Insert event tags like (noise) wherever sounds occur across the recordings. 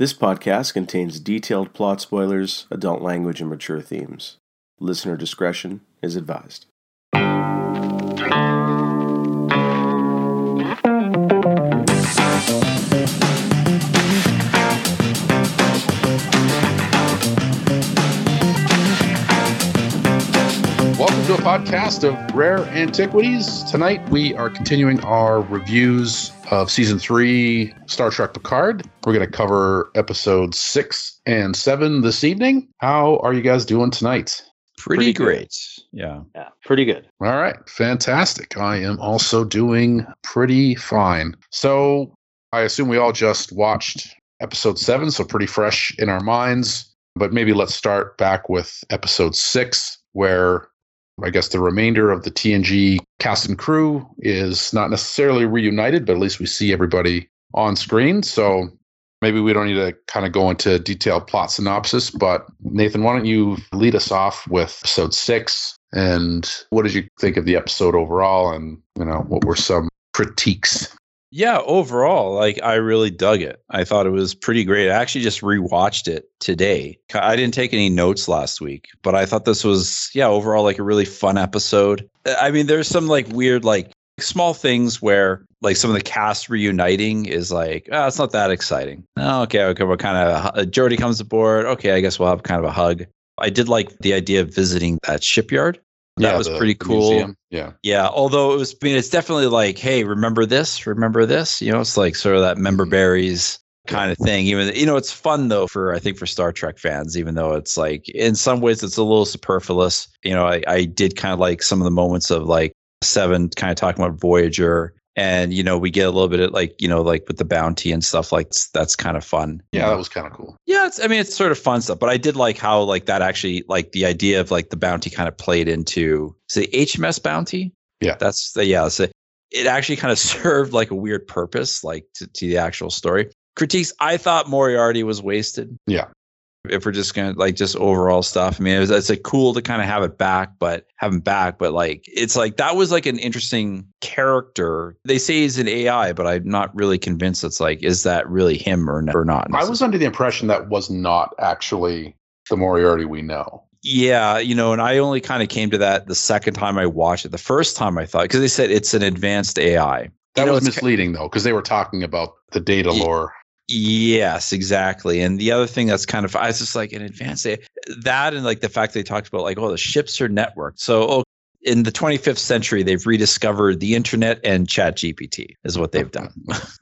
This podcast contains detailed plot spoilers, adult language, and mature themes. Listener discretion is advised. Podcast of rare antiquities. Tonight we are continuing our reviews of season three Star Trek Picard. We're going to cover episodes six and seven this evening. How are you guys doing tonight? Pretty, Pretty great. Yeah. Yeah, pretty good. All right, fantastic. I am also doing pretty fine. So I assume we all just watched episode seven, so pretty fresh in our minds. But maybe let's start back with episode six, where I guess the remainder of the TNG cast and crew is not necessarily reunited, but at least we see everybody on screen. So maybe we don't need to kind of go into detailed plot synopsis, but Nathan, why don't you lead us off with episode six? And what did you think of the episode overall? And, you know, what were some critiques? Yeah, overall, like I really dug it. I thought it was pretty great. I actually just rewatched it today. I didn't take any notes last week, but I thought this was, yeah, overall like a really fun episode. I mean, there's some like weird, like small things where like some of the cast reuniting is like, oh, it's not that exciting. Oh, okay, okay, we're kind of, uh, comes aboard. Okay, I guess we'll have kind of a hug. I did like the idea of visiting that shipyard. That Yeah, was pretty cool. museum. Yeah. Yeah, although it was, I mean, it's definitely like, hey, remember this? Remember this? You know, it's like sort of that member mm-hmm. berries kind of thing. Even you know, it's fun though for I think for Star Trek fans, even though it's like in some ways it's a little superfluous. You know, I, I did kind of like some of the moments of like Seven kind of talking about Voyager. And you know we get a little bit of like you know like with the bounty and stuff like that's kind of fun. Yeah, that was kind of cool. Yeah, it's I mean it's sort of fun stuff, but I did like how like that actually like the idea of like the bounty kind of played into say HMS bounty. Yeah. That's the yeah, so it actually kind of (laughs) served like a weird purpose like to, to the actual story. Critiques I thought Moriarty was wasted. Yeah. If we're just gonna like just overall stuff, I mean, it was, it's like cool to kind of have it back, but have him back, but like it's like that was like an interesting character. They say he's an AI, but I'm not really convinced. It's like, is that really him or, or not? I was under the impression that was not actually the Moriarty we know. Yeah, you know, and I only kind of came to that the second time I watched it. The first time I thought because they said it's an advanced AI. That You know, was misleading though, because they were talking about the data lore. Yes, exactly. And the other thing that's kind of I was just like in advance. That and like the fact they talked about like oh the ships are networked. So oh, in the 25th century they've rediscovered the internet and Chat GPT is what they've done.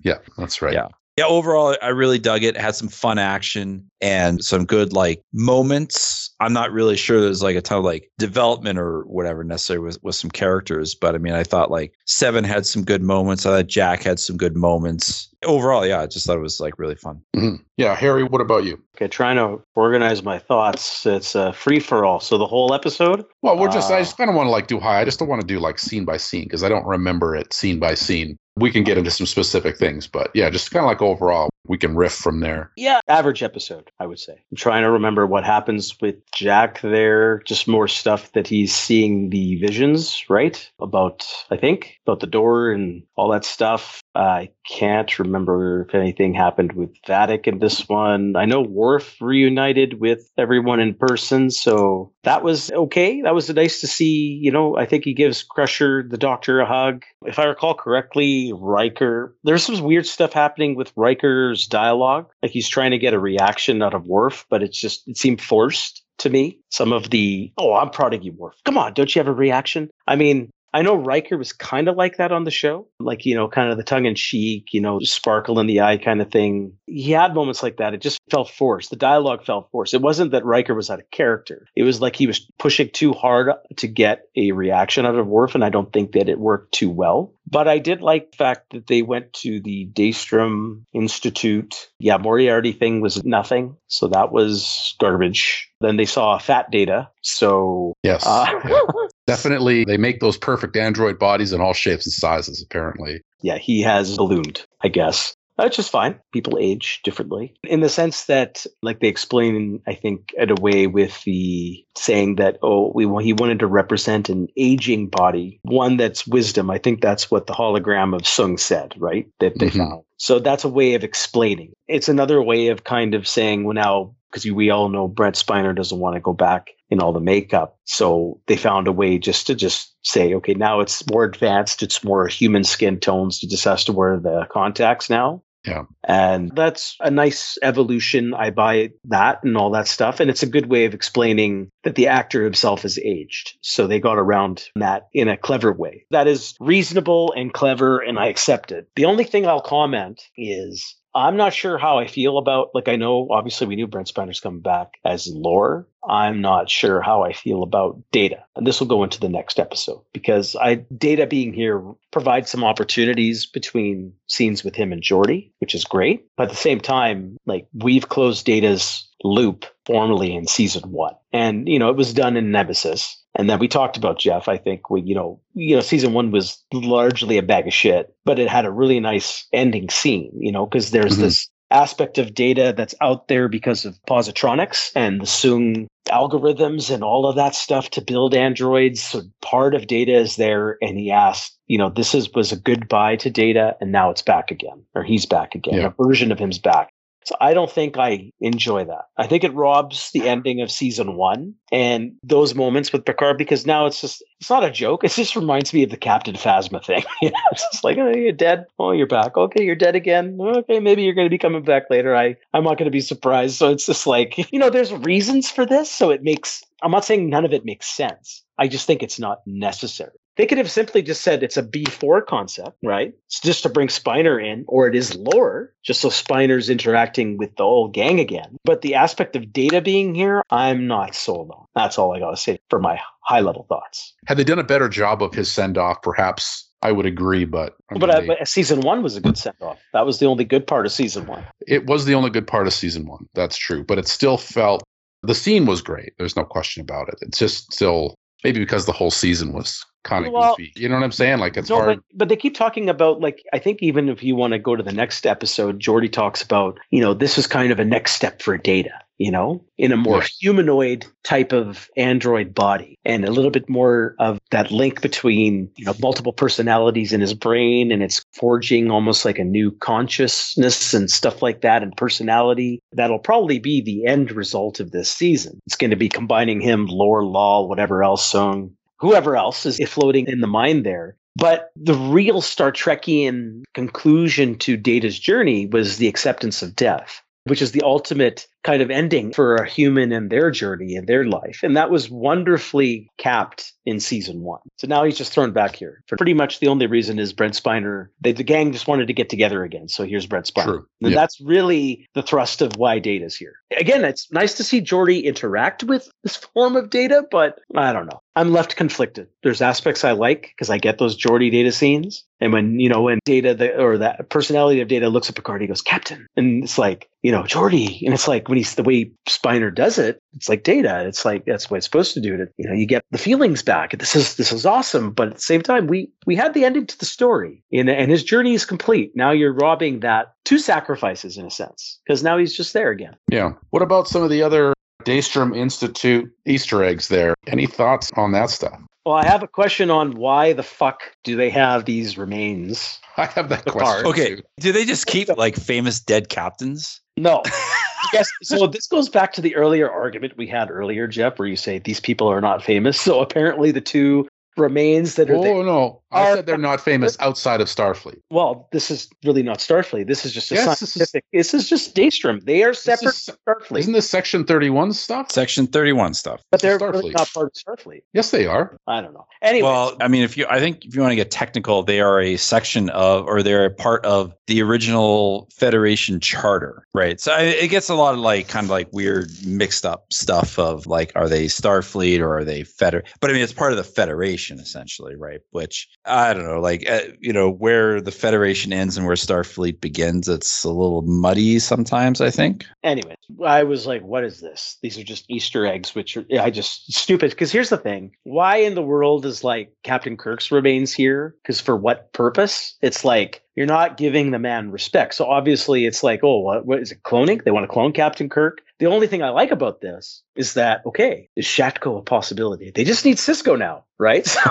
Yeah, that's right. Yeah. Yeah, overall, I really dug it. It had some fun action and some good like moments. I'm not really sure there's like a ton of like development or whatever necessarily with, with some characters, but I mean, I thought like Seven had some good moments. I thought Jack had some good moments. Overall, yeah, I just thought it was like really fun. Mhm. Yeah, Harry, what about you? Okay, trying to organize my thoughts. It's a free for all. So the whole episode. Well, we're just, I Uh, just kind of want to like do high. I just don't want to do like scene by scene because I don't remember it scene by scene. We can get into some specific things, but yeah, just kind of like overall, we can riff from there. Yeah, average episode, I would say. I'm trying to remember what happens with Jack there. Just more stuff that he's seeing the visions, right? About, I think, about the door and all that stuff. I can't remember if anything happened with Vadic in this one. I know Worf reunited with everyone in person, so that was okay. That was nice to see. You know, I think he gives Crusher, the doctor, a hug. If I recall correctly, Riker, there's some weird stuff happening with Riker's dialogue. Like he's trying to get a reaction out of Worf, but it's just, it seemed forced to me. Some of the, oh, I'm proud of you, Worf. Come on, don't you have a reaction? I mean, I know Riker was kind of like that on the show, like, you know, kind of the tongue in cheek, you know, sparkle in the eye kind of thing. He had moments like that. It just felt forced. The dialogue felt forced. It wasn't that Riker was out of character. It was like he was pushing too hard to get a reaction out of Worf, and I don't think that it worked too well. But I did like the fact that they went to the Daystrom Institute. Yeah, Moriarty thing was nothing. So that was garbage. Then they saw fat data. So Yes. uh, Yeah. (laughs) (laughs) Definitely, they make those perfect android bodies in all shapes and sizes, apparently. yeah, he has ballooned, I guess. That's just fine. People age differently in the sense that, like they explain, I think, at a way with the saying that, oh, we he wanted to represent an aging body, one that's wisdom. I think that's what the hologram of Soong said, right? That they Mhm. found. So that's a way of explaining. It's another way of kind of saying, well, now, because we all know Brent Spiner doesn't want to go back in all the makeup. So they found a way just to just say, okay, now it's more advanced. It's more human skin tones. He just has to wear the contacts now. Yeah. And that's a nice evolution. I buy that and all that stuff. And it's a good way of explaining that the actor himself has aged. So they got around that in a clever way. That is reasonable and clever, and I accept it. The only thing I'll comment is I'm not sure how I feel about, like, I know obviously we knew Brent Spiner's coming back as lore. I'm not sure how I feel about data. And this will go into the next episode because I data being here provides some opportunities between scenes with him and Geordi, which is great. But at the same time, like we've closed data's loop formally in season one. And, you know, it was done in Nemesis. And then we talked about Jeff. I think we, you know, you know, season one was largely a bag of shit, but it had a really nice ending scene, you know, because there's Mhm. this aspect of data that's out there because of positronics and the Soong algorithms and all of that stuff to build androids. So part of data is there. And he asked, you know, this is was a goodbye to data and now it's back again, or he's back again. Yeah. A version of him's back. So I don't think I enjoy that. I think it robs the ending of season one and those moments with Picard because now it's just it's not a joke. It just reminds me of the Captain Phasma thing. (laughs) you know, it's just like, oh, you're dead. Oh, you're back. Okay, you're dead again. Okay, maybe you're going to be coming back later. I I'm not going to be surprised. So it's just like (laughs) you know, there's reasons for this. So it makes. I'm not saying none of it makes sense. I just think it's not necessary. They could have simply just said it's a B4 concept, right? It's just to bring Spiner in, or it is lore, just so Spiner's interacting with the old gang again. But the aspect of data being here, I'm not sold on. That's all I got to say for my high level thoughts. Had they done a better job of his send off, perhaps I would agree. But I but, mean, uh, they- but season one was a good send off. That was the only good part of season one. it was the only good part of season one. That's true. But it still felt the scene was great. There's no question about it. It's just still maybe because the whole season was kind of Well, goofy. You know what I'm saying? Like it's no, hard. but, but they keep talking about like I think even if you want to go to the next episode, Geordi talks about you know this is kind of a next step for data, you know, in a more Yeah. humanoid type of android body, and a little bit more of that link between you know multiple personalities in his brain, and it's forging almost like a new consciousness and stuff like that, and personality. That'll probably be the end result of this season. It's going to be combining him, lore, Lal, whatever else, Soong whoever else is floating in the mind there. But the real Star Trekian conclusion to Data's journey was the acceptance of death, which is the ultimate kind of ending for a human and their journey and their life. And that was wonderfully capped in season one. So now he's just thrown back here. For pretty much the only reason is Brent Spiner. They, the gang just wanted to get together again. So here's Brent Spiner. True. And Yeah. that's really the thrust of why Data's here. Again, it's nice to see Geordi interact with this form of data, but I don't know. I'm left conflicted. There's aspects I like because I get those Geordi data scenes. And when, you know, when data the, or that personality of data looks at Picard, he goes, Captain. And it's like, you know, Geordi. And it's like when he's the way Spiner does it, it's like data. It's like that's what it's supposed to do to, you know, you get the feelings back. This is this is awesome. But at the same time, we we had the ending to the story. And, and his journey is complete. Now you're robbing that two sacrifices in a sense. Because now he's just there again. Yeah. What about some of the other Daystrom Institute Easter eggs there? Any thoughts on that stuff? Well, I have a question on why the fuck do they have these remains? (laughs) I have that The question. card. Okay, do they just keep (laughs) like famous dead captains? No. (laughs) Yes. So this goes back to the earlier argument we had earlier, Jeff, where you say these people are not famous. So apparently the two remains that are Oh there. no! I Are- said they're not famous outside of Starfleet. Well, this is really not Starfleet. This is just a Yes, this is- scientific. This is, just Daystrom. They are separate is- from Starfleet, Isn't this Section 31 stuff? Section 31 stuff. but they're Starfleet? really not part of Starfleet. Yes, they are. I don't know. Anyway, Well, I mean, if you, I think if you want to get technical, they are a section of, or they're a part of the original Federation charter, right? So I- it gets a lot of like kind of like weird mixed up stuff of like, are they Starfleet or are they Feder? But I mean, it's part of the Federation essentially, right? Which I don't know, like uh, you know, where the Federation ends and where Starfleet begins, it's a little muddy sometimes. I think. anyway, I was like, what is this? These are just Easter eggs, which are, I just stupid. Because here's the thing why in the world is like Captain Kirk's remains here? Because for what purpose? It's like, you're not giving the man respect. So obviously, it's like, oh, what, what is it? Cloning? They want to clone Captain Kirk. The only thing I like about this is that okay, is Shatko a possibility? They just need Sisko now, right? (laughs)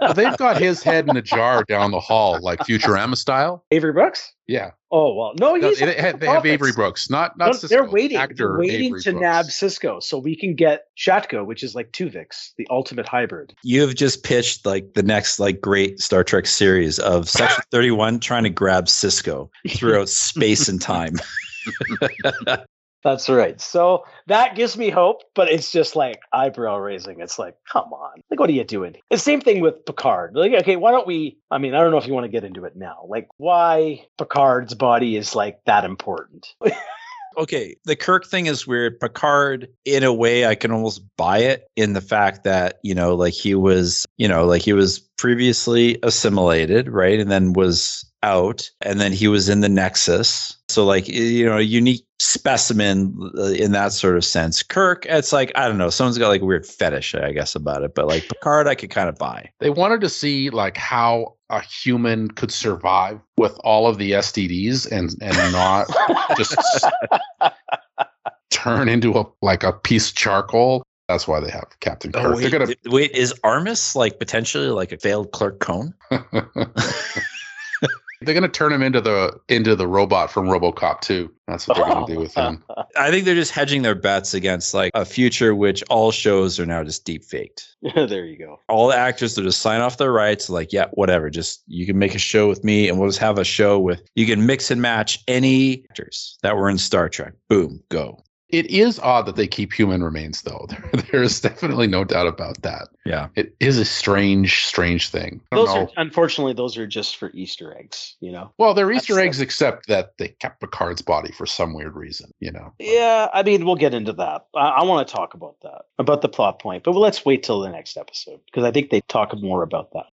Well, they've got his head in a jar down the hall, like Futurama style. Avery Brooks. Yeah, Oh well, no, No, he's they, they have, they have Avery Brooks, not not No, Sisko, they're waiting. Actor they're waiting Avery to Brooks. nab Sisko so we can get Shatko, which is like Tuvix, the ultimate hybrid. You have just pitched like the next like great Star Trek series of (laughs) Section 31 trying to grab Sisko throughout space and time. (laughs) That's right. So that gives me hope, but it's just like eyebrow raising. It's like, come on, like what are you doing? The same thing with Picard. Like, okay, why don't we? I mean, I don't know if you want to get into it now. Like, why Picard's body is like that important? (laughs) okay, the Kirk thing is weird. Picard, in a way, I can almost buy it in the fact that, you know, like he was, you know, like he was previously assimilated, right? And then was out, and then he was in the Nexus. So, like, you know, a unique specimen uh, in that sort of sense. Kirk, it's like, I don't know, someone's got like a weird fetish, I guess, about it. But like Picard, I could kind of buy. They wanted to see like how a human could survive with all of the STDs and and not (laughs) just turn into a like a piece of charcoal. That's why they have Captain oh, Kirk. Oh, wait, gonna wait, is Armus like potentially like a failed Clark Cone? (laughs) they're gonna turn him into the into the robot from RoboCop 2. That's what they're gonna do with him. (laughs) I think they're just hedging their bets against like a future which all shows are now just deep faked. (laughs) there you go. All the actors will just sign off their rights, like, yeah, whatever. Just you can make a show with me and we'll just have a show with you can mix and match any actors that were in Star Trek. Boom, go. It is odd that they keep human remains, though. (laughs) There, there's definitely no doubt about that. Yeah. It is a strange, strange thing. Those know. are unfortunately those are just for Easter eggs, you know. well, they're Easter that's- eggs, except that they kept Picard's body for some weird reason. You know. Yeah, I mean, we'll get into that. I, I want to talk about that, about the plot point, but let's wait till the next episode because I think they talk more about that.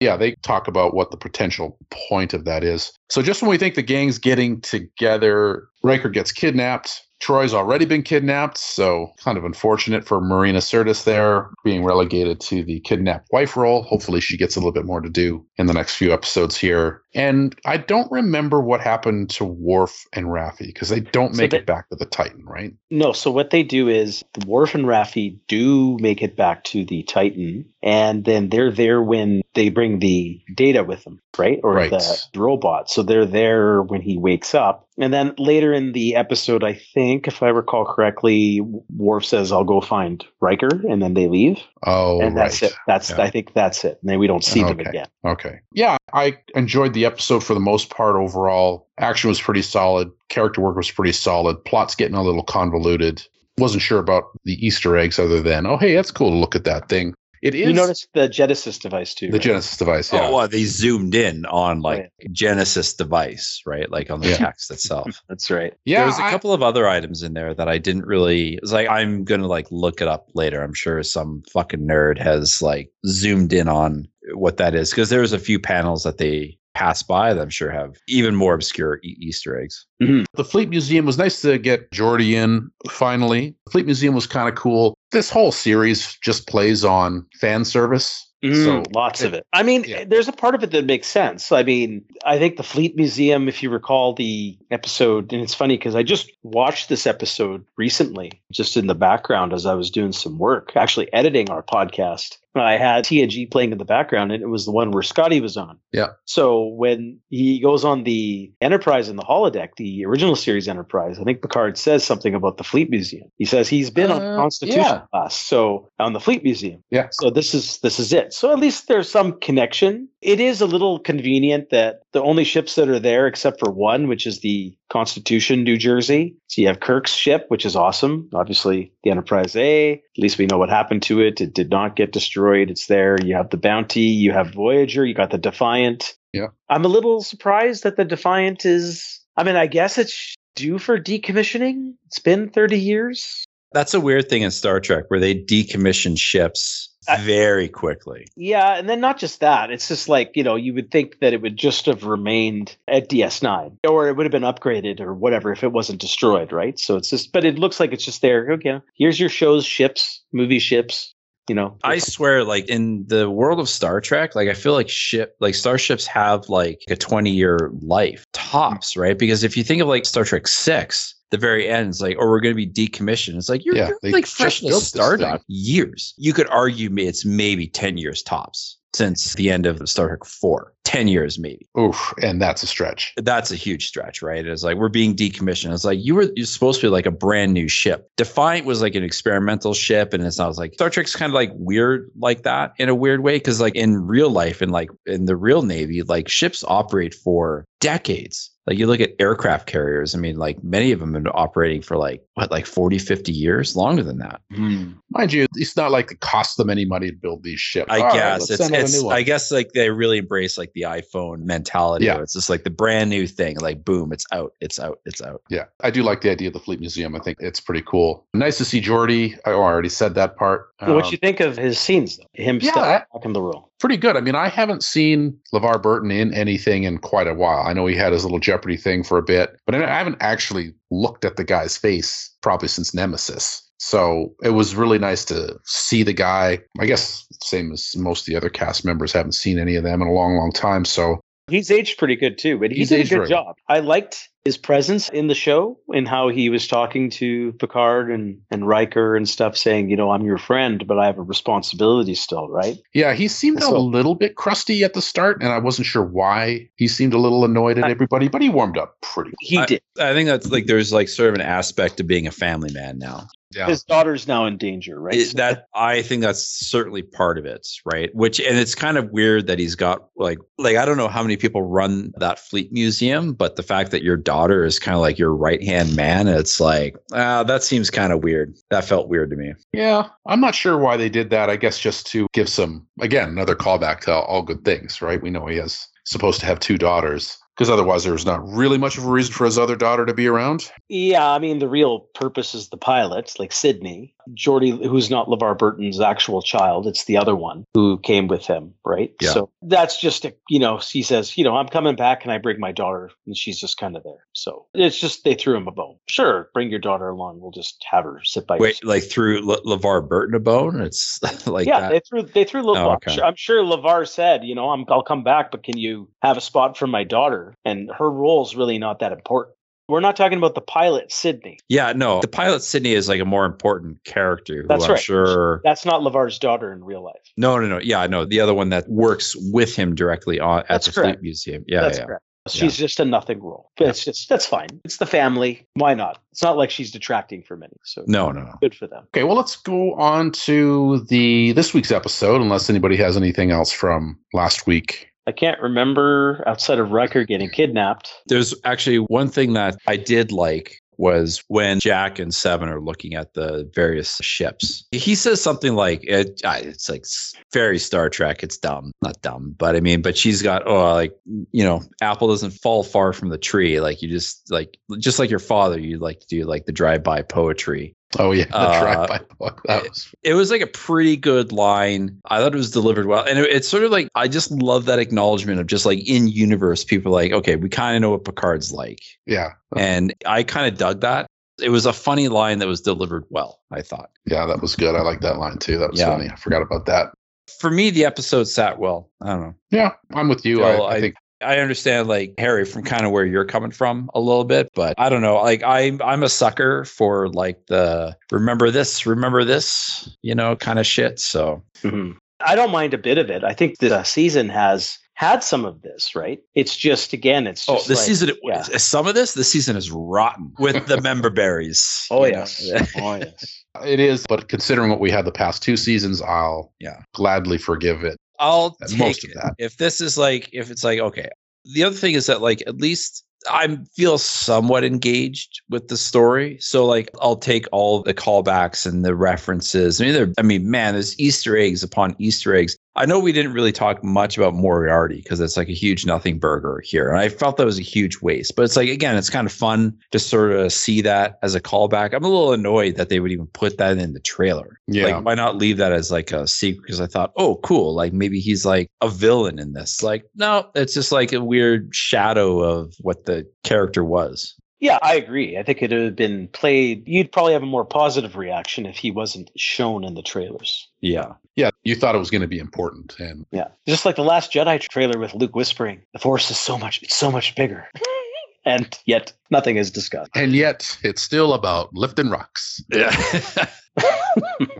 Yeah, they talk about what the potential point of that is. So just when we think the gang's getting together, Riker gets kidnapped. Troi's already been kidnapped, so kind of unfortunate for Marina Sirtis there, being relegated to the kidnapped wife role. Hopefully, she gets a little bit more to do in the next few episodes here. And I don't remember what happened to Worf and Raffi because they don't So make they- it back to the Titan, right? No, so what they do is Worf and Raffi do make it back to the Titan, and then they're there when they bring the data with them, right? Or Right. the robot. So they're there when he wakes up. And then later in the episode, I think, if I recall correctly, Worf says, I'll go find Riker, and then they leave. Oh, and that's right. it. That's Yeah. I think that's it. And then we don't see them again. Okay. Yeah, I enjoyed the episode for the most part overall. Action was pretty solid. Character work was pretty solid. Plot's getting a little convoluted. Wasn't sure about the Easter eggs other than, oh, hey, that's cool to look at that thing. It is You noticed the Genesis device too. the right? Genesis device. Yeah. Oh, well, they zoomed in on like Right. Genesis device, right? Like on the Yeah. text itself. (laughs) That's right. yeah. There's a I- couple of other items in there that I didn't really. It's like I'm gonna like look it up later. I'm sure some fucking nerd has like zoomed in on what that is because there's a few panels that they pass by that I'm sure have even more obscure e- Easter eggs. Mm-hmm. the Fleet Museum was nice to get Geordi in finally. The Fleet Museum was kind of cool. This whole series just plays on fan service. Mm, So lots of it. I mean, yeah. there's a part of it that makes sense. I mean, I think the Fleet Museum, if you recall the episode, and it's funny because I just watched this episode recently, just in the background as I was doing some work, actually editing our podcast. I had TNG playing in the background, and it was the one where Scotty was on. Yeah. So when he goes on the Enterprise in the holodeck, the original series Enterprise, I think Picard says something about the Fleet Museum. He says he's been on Uh, Constitution yeah. class, so on the Fleet Museum. Yeah. So this is this is it. So at least there's some connection. It is a little convenient that the only ships that are there, except for one, which is the Constitution, New Jersey. So you have Kirk's ship, which is awesome. Obviously, the Enterprise A. At least we know what happened to it. It did not get destroyed. It's there. You have the Bounty. You have Voyager. You got the Defiant. Yeah. I'm a little surprised that the Defiant is. I mean, I guess it's due for decommissioning. It's been 30 years. That's a weird thing in Star Trek where they decommission ships very quickly. Yeah, and then not just that. It's just like, you know, you would think that it would just have remained at DS9 or it would have been upgraded or whatever if it wasn't destroyed, right? So it's just, but it looks like it's just there. Okay, here's your show's ships, movie ships. you know. I swear, like in the world of Star Trek, like I feel like ship, like starships have like a 20 year life tops, right? Because if you think of like Star Trek six, the very end is like, oh, we're going to be decommissioned. It's like you're, Yeah, you're like fresh to built this Stardust years. You could argue it's maybe 10 years tops since the end of Star Trek four. 10 years maybe. Oof, and that's a stretch. That's a huge stretch, right? It's like we're being decommissioned. It's like you were you're supposed to be like a brand new ship. Defiant was like an experimental ship, and it's not like Star Trek's kind of like weird like that in a weird way because like in real life and like in the real Navy, like ships operate for decades. Like you look at aircraft carriers, I mean, like many of them have been operating for like what, like 40, 50 years, longer than that. Mind you, it's not like it costs them any money to build these ships. I All right, guess let's it's, send out a it's. I guess like they really embrace like the iPhone mentality. Yeah. It's just like the brand new thing. Like boom, it's out, it's out, it's out. Yeah, I do like the idea of the Fleet Museum. I think it's pretty cool. Nice to see Geordi. I already said that part. what Um, you think of his scenes, though? Him Yeah, stepping I- back in the role. Pretty good. I mean, I haven't seen LeVar Burton in anything in quite a while. I know he had his little Jeopardy thing for a bit, but I haven't actually looked at the guy's face probably since Nemesis. So it was really nice to see the guy. I guess same as most of the other cast members, haven't seen any of them in a long, long time. So He's aged pretty good too, but he He's did a good job. I liked his presence in the show and how he was talking to Picard and, and Riker and stuff, saying, you know, I'm your friend, but I have a responsibility still, right? yeah, he seemed a little bit crusty at the start, and I wasn't sure why. He seemed a little annoyed at I- everybody, but he warmed up pretty. He I- did. I think that's like there's like sort of an aspect of being a family man now. Yeah. His daughter's now in danger, right? It- So- that I think that's certainly part of it, right? Which and it's kind of weird that he's got like like I don't know how many people run that fleet museum, but the fact that your daughter is kind of like your right hand man, it's like ah, that seems kind of weird. That felt weird to me. Yeah, I'm not sure why they did that. I guess just to give some, again, another callback to all good things, right? We know he has supposed to have two daughters because otherwise there's not really much of a reason for his other daughter to be around. yeah, I mean, the real purpose is the pilot, like Sydney. Geordi, who's not LeVar Burton's actual child, it's the other one who came with him, right? Yeah. So that's just, a, you know, he says, you know, I'm coming back and I bring my daughter, and she's just kind of there. So it's just, they threw him a bone. Sure, bring your daughter along. We'll just have her sit by your Wait, like threw Le- LeVar Burton a bone? It's (laughs) like yeah, that. they threw they threw LeVar. Oh, okay. I'm sure LeVar said, you know, I'm, I'll come back, but can you have a spot for my daughter? And her role's really not that important. We're not talking about the pilot, Sydney. Yeah, no. The pilot Sydney is like a more important character who That's I'm right. sure That's not LeVar's daughter in real life. No, no, no. Yeah, I know. The other one that works with him directly on at That's the correct. Fleet Museum. Yeah, That's yeah. correct. She's just a nothing role. But it's just that's fine. It's the family. Why not? It's not like she's detracting from any. So No, no, no. good for them. Okay, well, let's go on to the this week's episode, unless anybody has anything else from last week. I can't remember outside of Riker getting kidnapped. There's actually one thing that I did like was when Jack and Seven are looking at the various ships. He says something like, it, "It's like very Star Trek. It's dumb, not dumb, but I mean, but she's got oh, like you know, apple doesn't fall far from the tree. Like you just like just like your father, you like to do like the drive-by poetry." Oh yeah, the Uh, drive-by book. That was it was like a pretty good line. I thought it was delivered well. And it, it's sort of like, I just love that acknowledgement of just like in universe, people are like, okay, we kind of know what Picard's like. yeah, And I kind of dug that. It was a funny line that was delivered well, I thought. yeah, that was good. I like that line too. That was Yeah. funny. I forgot about that. For me, the episode sat well. I don't know. Yeah, I'm with you. I I- think I understand like Harry from kind of where you're coming from a little bit, but I don't know. Like I'm I'm a sucker for like the remember this, remember this, you know, kind of shit. So Mhm. I don't mind a bit of it. I think the season has had some of this, right? It's just again, it's Oh, just this like- season, yeah. some of this, the season is rotten with the member berries. (laughs) Oh yes, (laughs) oh yes. it is. But considering what we had the past two seasons, I'll Yeah. gladly forgive it. I'll take it. that. If this is like, if it's like, okay. The other thing is that like at least I feel somewhat engaged with the story. So like I'll take all the callbacks and the references. I mean, I mean, man, there's Easter eggs upon Easter eggs. I know we didn't really talk much about Moriarty because it's like a huge nothing burger here. And I felt that was a huge waste. But it's like, again, it's kind of fun to sort of see that as a callback. I'm a little annoyed that they would even put that in the trailer. Yeah. Like, why not leave that as like a secret? Because I thought, oh, cool. Like maybe he's like a villain in this. Like, no, it's just like a weird shadow of what the character was. Yeah, I agree. I think it would have been played. You'd probably have a more positive reaction if he wasn't shown in the trailers. Yeah. Yeah, you thought it was going to be important, and Yeah, just like the Last Jedi trailer with Luke whispering, "The Force is so much. It's so much bigger," (laughs) and yet nothing is discussed. and yet it's still about lifting rocks. Yeah. (laughs)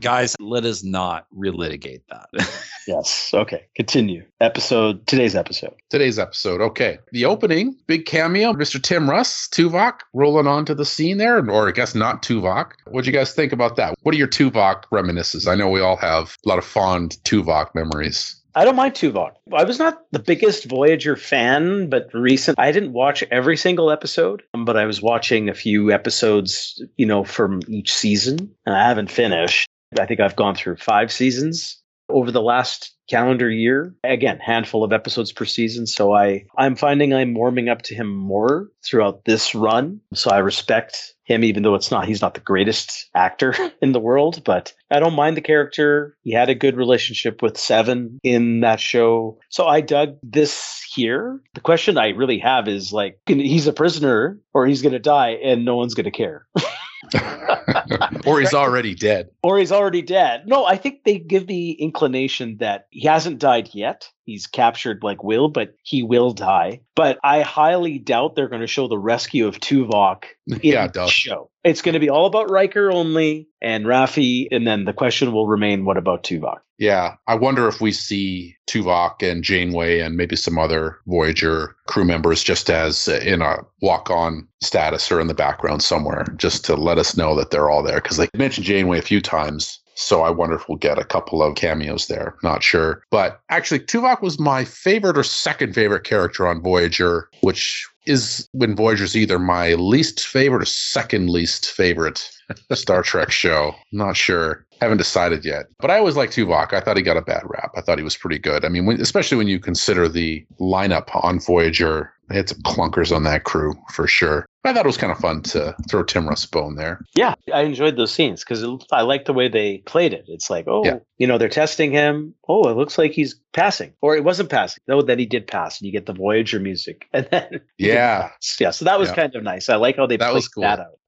Guys, let us not relitigate that. (laughs) Yes. Okay. Continue. Episode. Today's episode. Today's episode. Okay, the opening, big cameo, Mr. Tim Russ, Tuvok, rolling onto the scene there, or I guess not Tuvok. What do you guys think about that? What are your Tuvok reminiscences? I know we all have a lot of fond Tuvok memories. I don't mind Tuvok. I was not the biggest Voyager fan, but recent. I didn't watch every single episode, but I was watching a few episodes, you know, from each season. And I haven't finished. I think I've gone through five seasons over the last calendar year. Again, handful of episodes per season. So I, I'm finding I'm warming up to him more throughout this run. So I respect him, even though it's not, he's not the greatest actor (laughs) in the world, but I don't mind the character. He had a good relationship with Seven in that show. So I dug this here. The question I really have is like, he's a prisoner or he's going to die and no one's going to care. (laughs) (laughs) or he's already dead. or he's already dead. No, I think they give the inclination that he hasn't died yet. He's captured like Will, but he will die. But I highly doubt they're going to show the rescue of Tuvok (laughs) in Yeah, the show. It's going to be all about Riker only and Raffi, and then the question will remain: What about Tuvok? Yeah, I wonder if we see Tuvok and Janeway and maybe some other Voyager crew members just as uh, in a walk-on status or in the background somewhere, just to let us know that they're all there. Because they mentioned Janeway a few times, so I wonder if we'll get a couple of cameos there. Not sure, but actually, Tuvok was my favorite or second favorite character on Voyager, which is when Voyager's either my least favorite or second least favorite (laughs) Star Trek show. Not sure. Haven't decided yet. But I always liked Tuvok. I thought he got a bad rap. I thought he was pretty good. I mean, when, especially when you consider the lineup on Voyager. They had some clunkers on that crew for sure. I thought it was kind of fun to throw Tim Russ bone there. Yeah, I enjoyed those scenes because I like the way they played it. It's like, oh, Yeah. you know, they're testing him. Oh, it looks like he's passing, or it wasn't passing. No, that he did pass, and you get the Voyager music, (laughs) and then Yeah. (laughs) yeah. So that was Yeah. kind of nice. I like how they That played was cool. that out.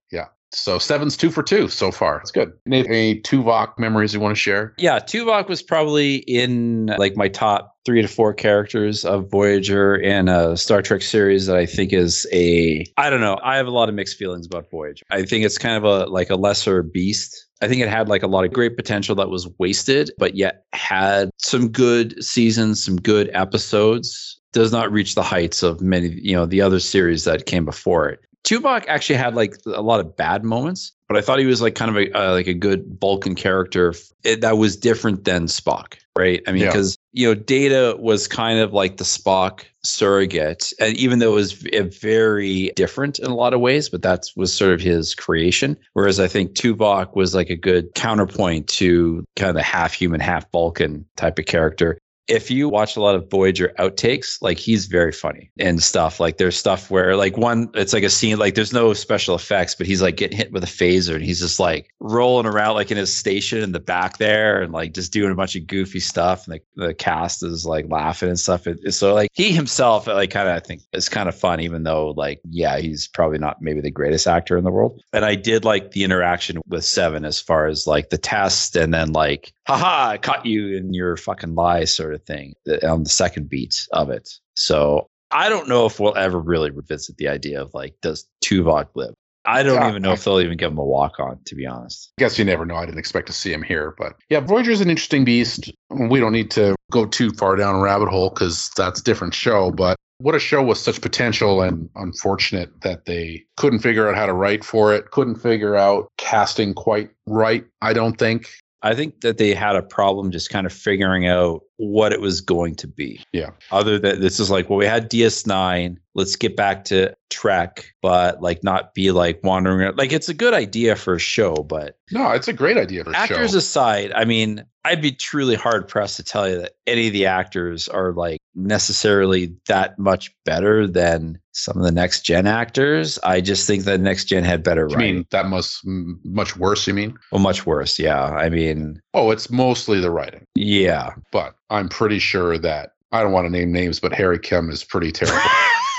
So seven's two for two so far. It's good. Any, any Tuvok memories you want to share? yeah, Tuvok was probably in like my top three to four characters of Voyager in a Star Trek series that I think is a I don't know. I have a lot of mixed feelings about Voyager. I think it's kind of a like a lesser beast. I think it had like a lot of great potential that was wasted, but yet had some good seasons, some good episodes. Does not reach the heights of many, you know, the other series that came before it. Tuvok actually had like a lot of bad moments, but I thought he was like kind of a uh, like a good Vulcan character it, that was different than Spock, right? I mean, Yeah. because you know, Data was kind of like the Spock surrogate, and even though it was very different in a lot of ways, but that was sort of his creation. Whereas I think Tuvok was like a good counterpoint to kind of the half human, half Vulcan type of character if you watch a lot of Voyager outtakes, like he's very funny and stuff. Like there's stuff where like one, it's like a scene, like there's no special effects, but he's like getting hit with a phaser and he's just like rolling around like in his station in the back there and like just doing a bunch of goofy stuff. And the, the cast is like laughing and stuff. So like he himself, like kind of, I think is kind of fun, even though like, yeah, he's probably not maybe the greatest actor in the world. And I did like the interaction with Seven as far as like the test and then like, haha, I caught you in your fucking lie sort of thing on the second beat of it. So I don't know if we'll ever really revisit the idea of like, does Tuvok live? I don't Yeah, even know I- if they'll even give him a walk on, to be honest. I guess you never know. I didn't expect to see him here, but yeah, Voyager's an interesting beast. We don't need to go too far down a rabbit hole because that's a different show. But what a show with such potential, and unfortunate that they couldn't figure out how to write for it, couldn't figure out casting quite right. I don't think. I think that they had a problem just kind of figuring out what it was going to be. Yeah. Other than this is like, well, we had DS9. Let's get back to Trek, but like not be like wandering around. Like it's a good idea for a show, but No, it's a great idea for a actors show. aside, I mean, I'd be truly hard pressed to tell you that any of the actors are like necessarily that much better than some of the next gen actors. I just think that next gen had better You writing. mean that must much worse? You mean? well, much worse. Yeah. I mean, Oh, it's mostly the writing, yeah. but I'm pretty sure that I don't want to name names, but Harry Kim is pretty terrible. (laughs)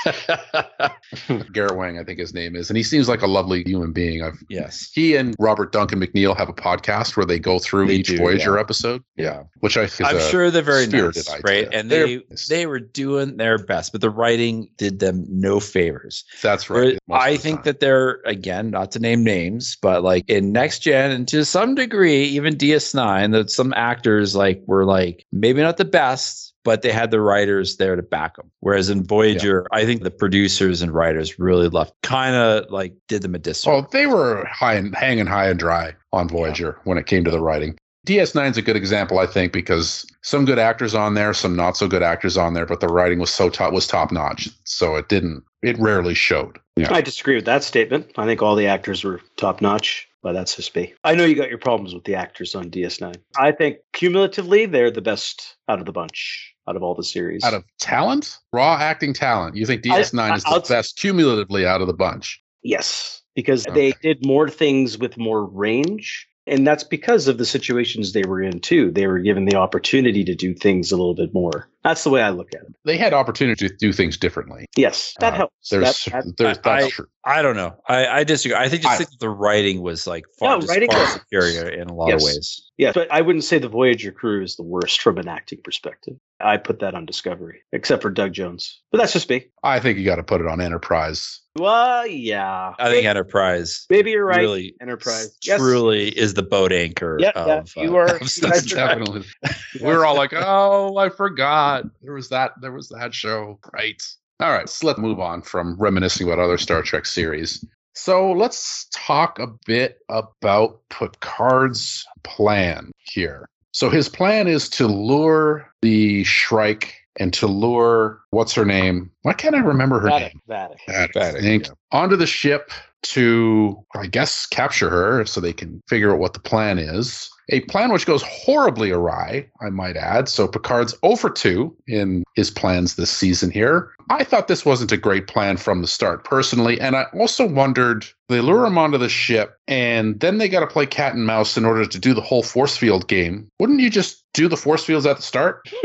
(laughs) Garrett Wang, I think his name is, and he seems like a lovely human being. I've yes. he and Robert Duncan McNeil have a podcast where they go through They each do, Voyager yeah. episode. Yeah. which I think I'm sure they're very nice, idea. right? And They're they they were doing their best, but the writing did them no favors. that's right. I think time. that they're again, not to name names, but like in next gen and to some degree, even DS9, that some actors like were like maybe not the best, but they had the writers there to back them. Whereas in Voyager, I think the producers and writers really left kind of like did them a disservice. Oh, they were high and hanging high and dry on Voyager when it came to the writing. DS9 is a good example, I think, because some good actors on there, some not so good actors on there, but the writing was so top was top notch, so it didn't. It rarely showed. Yeah. I disagree with that statement. I think all the actors were top notch, but that's just me. I know you got your problems with the actors on DS9. I think cumulatively, they're the best out of the bunch, out of all the series. Out of talent, raw acting talent, you think DS9 is the I'll- best cumulatively out of the bunch? yes, because they did more things with more range. And that's because of the situations they were in, too. They were given the opportunity to do things a little bit more. That's the way I look at it. They had opportunity to do things differently. Yes, that Uh, helps. There's, That- that- there's that's I- true. I don't know. I, I disagree. I think just I- think the writing was like far, No, just writing far was- superior in a lot of ways. Yeah, but I wouldn't say the Voyager crew is the worst from an acting perspective. I put that on Discovery, except for Doug Jones. But that's just me. I think you got to put it on Enterprise. Well, yeah. I think Enterprise maybe you're right. really Enterprise. Yes. truly is the boat anchor Yeah, yeah, of, you uh, are- of you Star guys are Definitely. (laughs) we were all like, "Oh, I forgot there was that. There was that show." Right. All right. So let's move on from reminiscing about other Star Trek series. So let's talk a bit about Picard's plan here. So his plan is to lure the Shrike and to lure what's her name? Why can't I remember her Vadic, name? Vadic. Vadic, I Vadic, think, yeah. onto the ship to, I guess, capture her so they can figure out what the plan is. A plan which goes horribly awry, I might add. So Picard's 0 for 2 in his plans this season here. I thought this wasn't a great plan from the start, personally. And I also wondered they lure him onto the ship and then they got to play cat and mouse in order to do the whole force field game. Wouldn't you just do the force fields at the start? (laughs)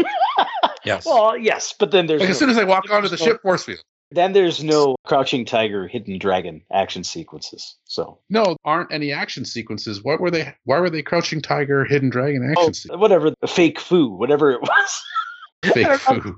Yes. Well, yes, but then there's Like no, as soon as they walk onto the no- ship, force field. Then there's no crouching tiger, hidden dragon action sequences. So No, aren't any action sequences. What were they? Why were they crouching tiger, hidden dragon action oh, sequences? whatever, fake foo, whatever it was. Fake (laughs) food.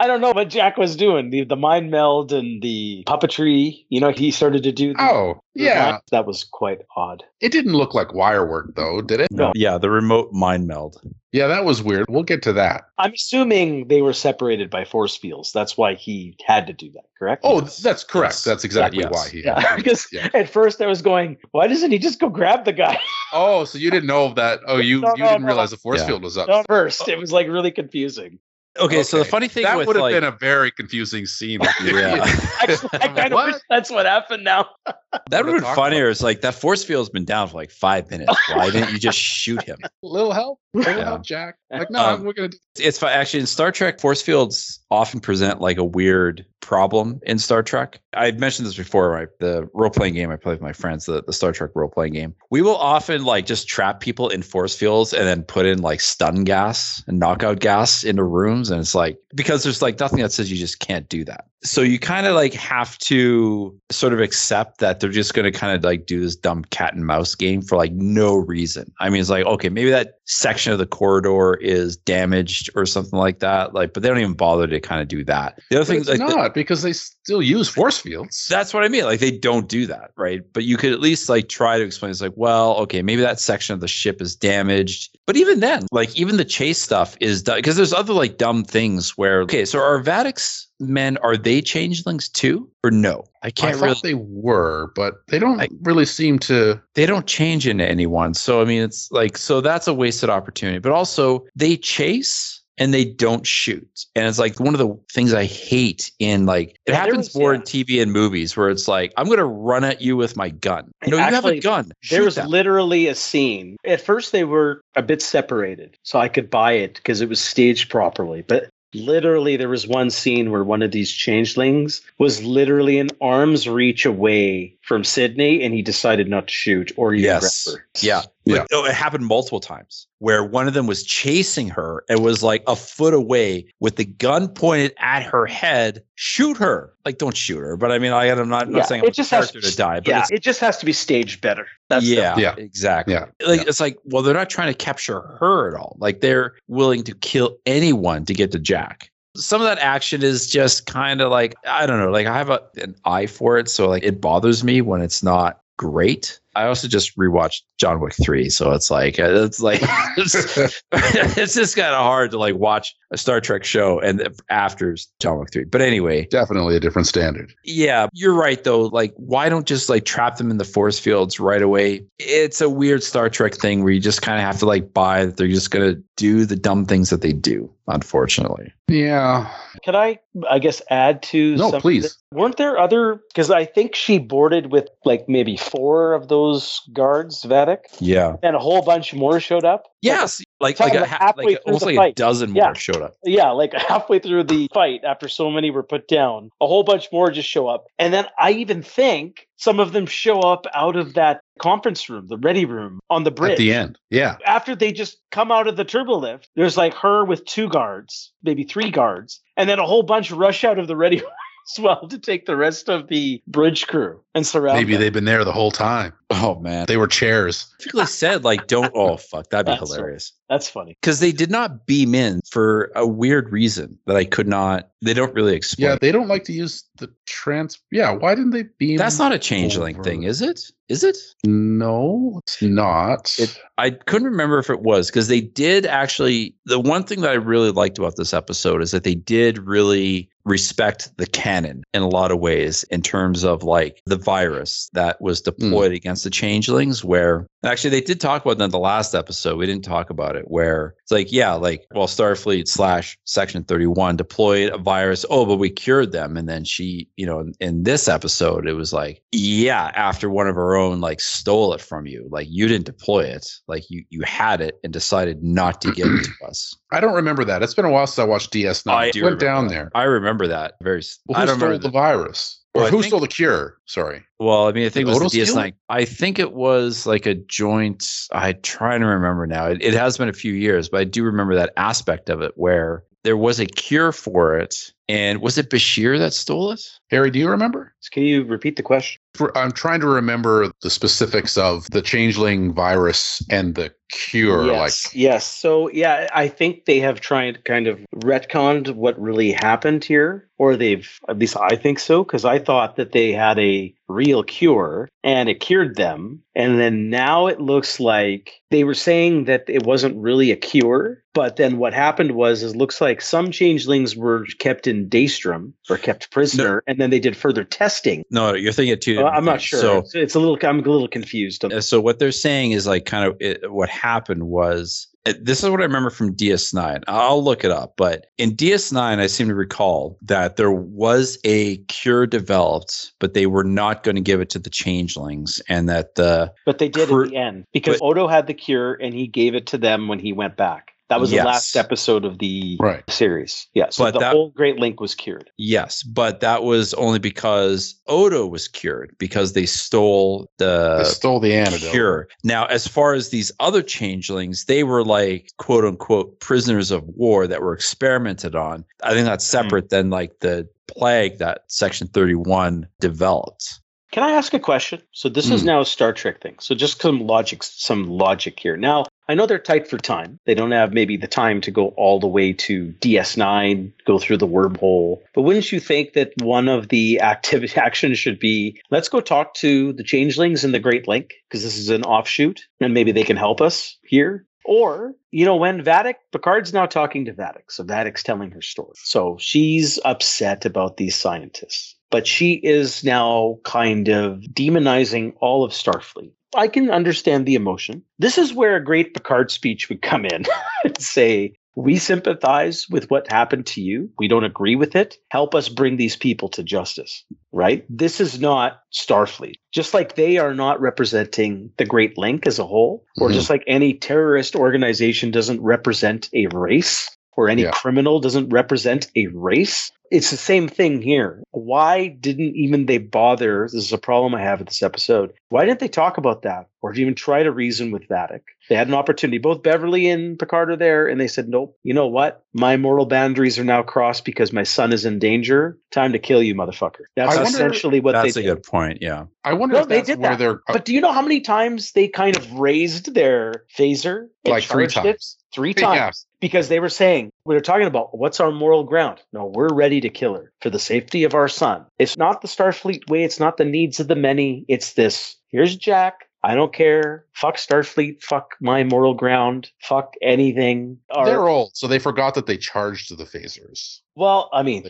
I don't know what Jack was doing. The the mind meld and the puppetry. You know, he started to do. The, Oh, yeah. that was quite odd. It didn't look like wire work though, did it? No. Yeah, the remote mind meld. Yeah, that was weird. We'll get to that. I'm assuming they were separated by force fields. That's why he had to do that. Correct? Oh, that's correct. Yes. That's exactly Yes. why he. yeah. had to do (laughs) because that. Yeah. at first I was going, why doesn't he just go grab the guy? (laughs) Oh, so you didn't know of that? Oh, you No, you no, didn't no. realize the force Yeah. field was up. At first, it was like really confusing. Okay, so the funny thing that would have like, been a very confusing scene. (laughs) Yeah. (laughs) (laughs) Actually, I kind of What? wish that's what happened now. that would Wanna have been funnier. It's like that force field's been down for like five minutes. Why didn't you just shoot him? little help, little Yeah. help, Jack. Like, no, Um, we're gonna. Do- It's actually in Star Trek, force fields often present like a weird problem in Star Trek. I've mentioned this before, right? The role playing game I play with my friends, the, the Star Trek role playing game. We will often like just trap people in force fields and then put in like stun gas and knockout gas into rooms. And it's like, because there's like nothing that says you just can't do that. So you kind of like have to sort of accept that they're just going to kind of like do this dumb cat and mouse game for like no reason. I mean, it's like, okay, maybe that section of the corridor is damaged or something like that. Like, but they don't even bother to kind of do that. The other But thing, it's like, the- not because they still use force fields. that's what I mean. Like they don't do that, right? But you could at least like try to explain. It's like, well, okay, maybe that section of the ship is damaged. But even then, like even the chase stuff is done because there's other like dumb things where okay, so are Vadic's men are they changelings too or no? I I can't I thought really. they were, but they don't I- really seem to. They don't change into anyone. So I mean, it's like so that's a wasted opportunity. But also they chase. And they don't shoot. And it's like one of the things I hate in like it Yeah, there happens was- more yeah. in TV and movies where it's like, I'm gonna run at you with my gun. No, you have a Actually, gun. There was them. literally a scene. At first, they were a bit separated, so I could buy it because it was staged properly. But literally, there was one scene where one of these changelings was literally an arm's reach away from Sydney and he decided not to shoot or even Yes. grab. Yeah. Yeah. Like, oh, it happened multiple times where one of them was chasing her and was like a foot away with the gun pointed at her head. Shoot her. Like, don't shoot her. But I mean, I, I'm not, I'm Yeah, not saying I'm it just has character to die, but yeah, it just has to be staged better. That's the- yeah, Yeah. exactly. Yeah. Like, Yeah. it's like, well, they're not trying to capture her at all. Like, they're willing to kill anyone to get to Jack. Some of that action is just kind of like, I don't know, like I have a, an eye for it. So, like, it bothers me when it's not great. I also just rewatched John Wick 3. So it's like, uh, it's like, (laughs) it's, (laughs) it's just kind of hard to like watch a Star Trek show and after John Wick 3. But anyway, Definitely a different standard. yeah, you're right though. Like, why don't just like trap them in the force fields right away? It's a weird Star Trek thing where you just kind of have to like buy that they're just gonna do the dumb things that they do. Unfortunately, Yeah. Can I, I guess, add to? No, some please. weren't there other? Because I think she boarded with like maybe four of those guards, Vadic, yeah, and a whole bunch more showed up. Yes, like Talking like a halfway like almost like a fight. dozen more Yeah. showed up. Yeah, like (laughs) halfway through the fight, after so many were put down, a whole bunch more just show up. And then I even think some of them show up out of that conference room, the ready room on the bridge. At the end. Yeah. After they just come out of the turbo lift, there's like her with two guards, maybe three guards, and then a whole bunch rush out of the ready (laughs) room as well to take the rest of the bridge crew and surround Maybe them. they've been there the whole time. Oh man, They were chairs. particularly said like don't. Oh fuck, that'd be That's right. hilarious. That's funny. Because they did not beam in for a weird reason that I could not. They don't really explain. Yeah, they don't like to use the trans. Yeah, why didn't they beam? That's not a changeling over? thing, is it? Is it? No, it's not. It, I couldn't remember if it was because they did actually. The one thing that I really liked about this episode is that they did really respect the canon in a lot of ways in terms of like the virus that was hmm. deployed against the changelings. Where actually they did talk about that in the last episode. We didn't talk about it. Where it's like, yeah, like well, Starfleet slash Section Thirty One deployed a virus. Oh, but we cured them. And then she, you know, in, in this episode, it was like, yeah, after one of her own like stole it from you. Like you didn't deploy it. Like you you had it and decided not to give it to us. I don't remember that. It's been a while since I watched DS9. I do went remember down that. there. I remember that very. Well, who don't stole the the- virus? Or Well, I who think- stole the cure? Sorry. Well, I mean, I think Did it was the DS9. I think it was like a joint. I trying to remember now. It, it has been a few years, but I do remember that aspect of it where there was a cure for it. And was it Bashir that stole it? Harry, do you remember? Can you repeat the question? For- I'm trying to remember the specifics of the changeling virus and the cure. yes, Like, yes. So yeah, I think they have tried kind of retconned what really happened here, or they've at least I think so, because I thought that they had a real cure and it cured them, and then now it looks like they were saying that it wasn't really a cure, but then what happened was it looks like some changelings were kept in Daystrom or kept prisoner, and then they did further testing. No, you're thinking of two. I'm not sure. So it's, it's a little. I'm a little confused. So what they're saying is like kind of it, what happened was this is what I remember from DS9. I'll look it up, but in DS9, I seem to recall that there was a cure developed, but they were not going to give it to the changelings, and that the But they did Cru- at the end because but- Odo had the cure and he gave it to them when he went back. That was Yes. the last episode of the right. series. Yeah. So But the that- whole Great Link was cured. yes, but that was only because Odo was cured because they stole the they stole the antidote. cure. Now, as far as these other changelings, they were like quote unquote prisoners of war that were experimented on. I think that's hmm. separate than like the plague that Section 31 developed. Can I ask a question? So this is Hmm. now a Star Trek thing. So just some logic, some logic here. Now I know they're tight for time. They don't have maybe the time to go all the way to DS9, go through the wormhole. But wouldn't you think that one of the activity (laughs) actions should be let's go talk to the changelings in the Great Link because this is an offshoot and maybe they can help us here. Or, you know, when Vadic, Picard's now talking to Vadic. So Vadic's telling her story. So she's upset about these scientists but she is now kind of demonizing all of Starfleet. I can understand the emotion. This is where a great Picard speech would come in (laughs) and say, We sympathize with what happened to you. We don't agree with it. Help us bring these people to justice, right? This is not Starfleet. Just like they are not representing the Great Link as a whole, or Mhm. just like any terrorist organization doesn't represent a race, or any Yeah. criminal doesn't represent a race. It's the same thing here. Why didn't even they bother? This is a problem I have with this episode. Why didn't they talk about that or even try to reason with Vadic? They had an opportunity. Both Beverly and Picard are there, and they said, Nope, you know what? My moral boundaries are now crossed because my son is in danger. Time to kill you, motherfucker. That's I wonder- essentially what they That's a did. good point. Yeah. I wonder No, if they that's did where that. they're. Uh, but do you know how many times they kind of raised their phaser? and Like three charged it? times. Three Yeah. times. Because they were saying, we were talking about what's our moral ground. No, we're ready to kill her for the safety of our son. It's not the Starfleet way. It's not the needs of the many. It's this. Here's Jack. I don't care. Fuck Starfleet. Fuck my moral ground. Fuck anything. Our- they're old, so they forgot that they charged the phasers. well, I mean,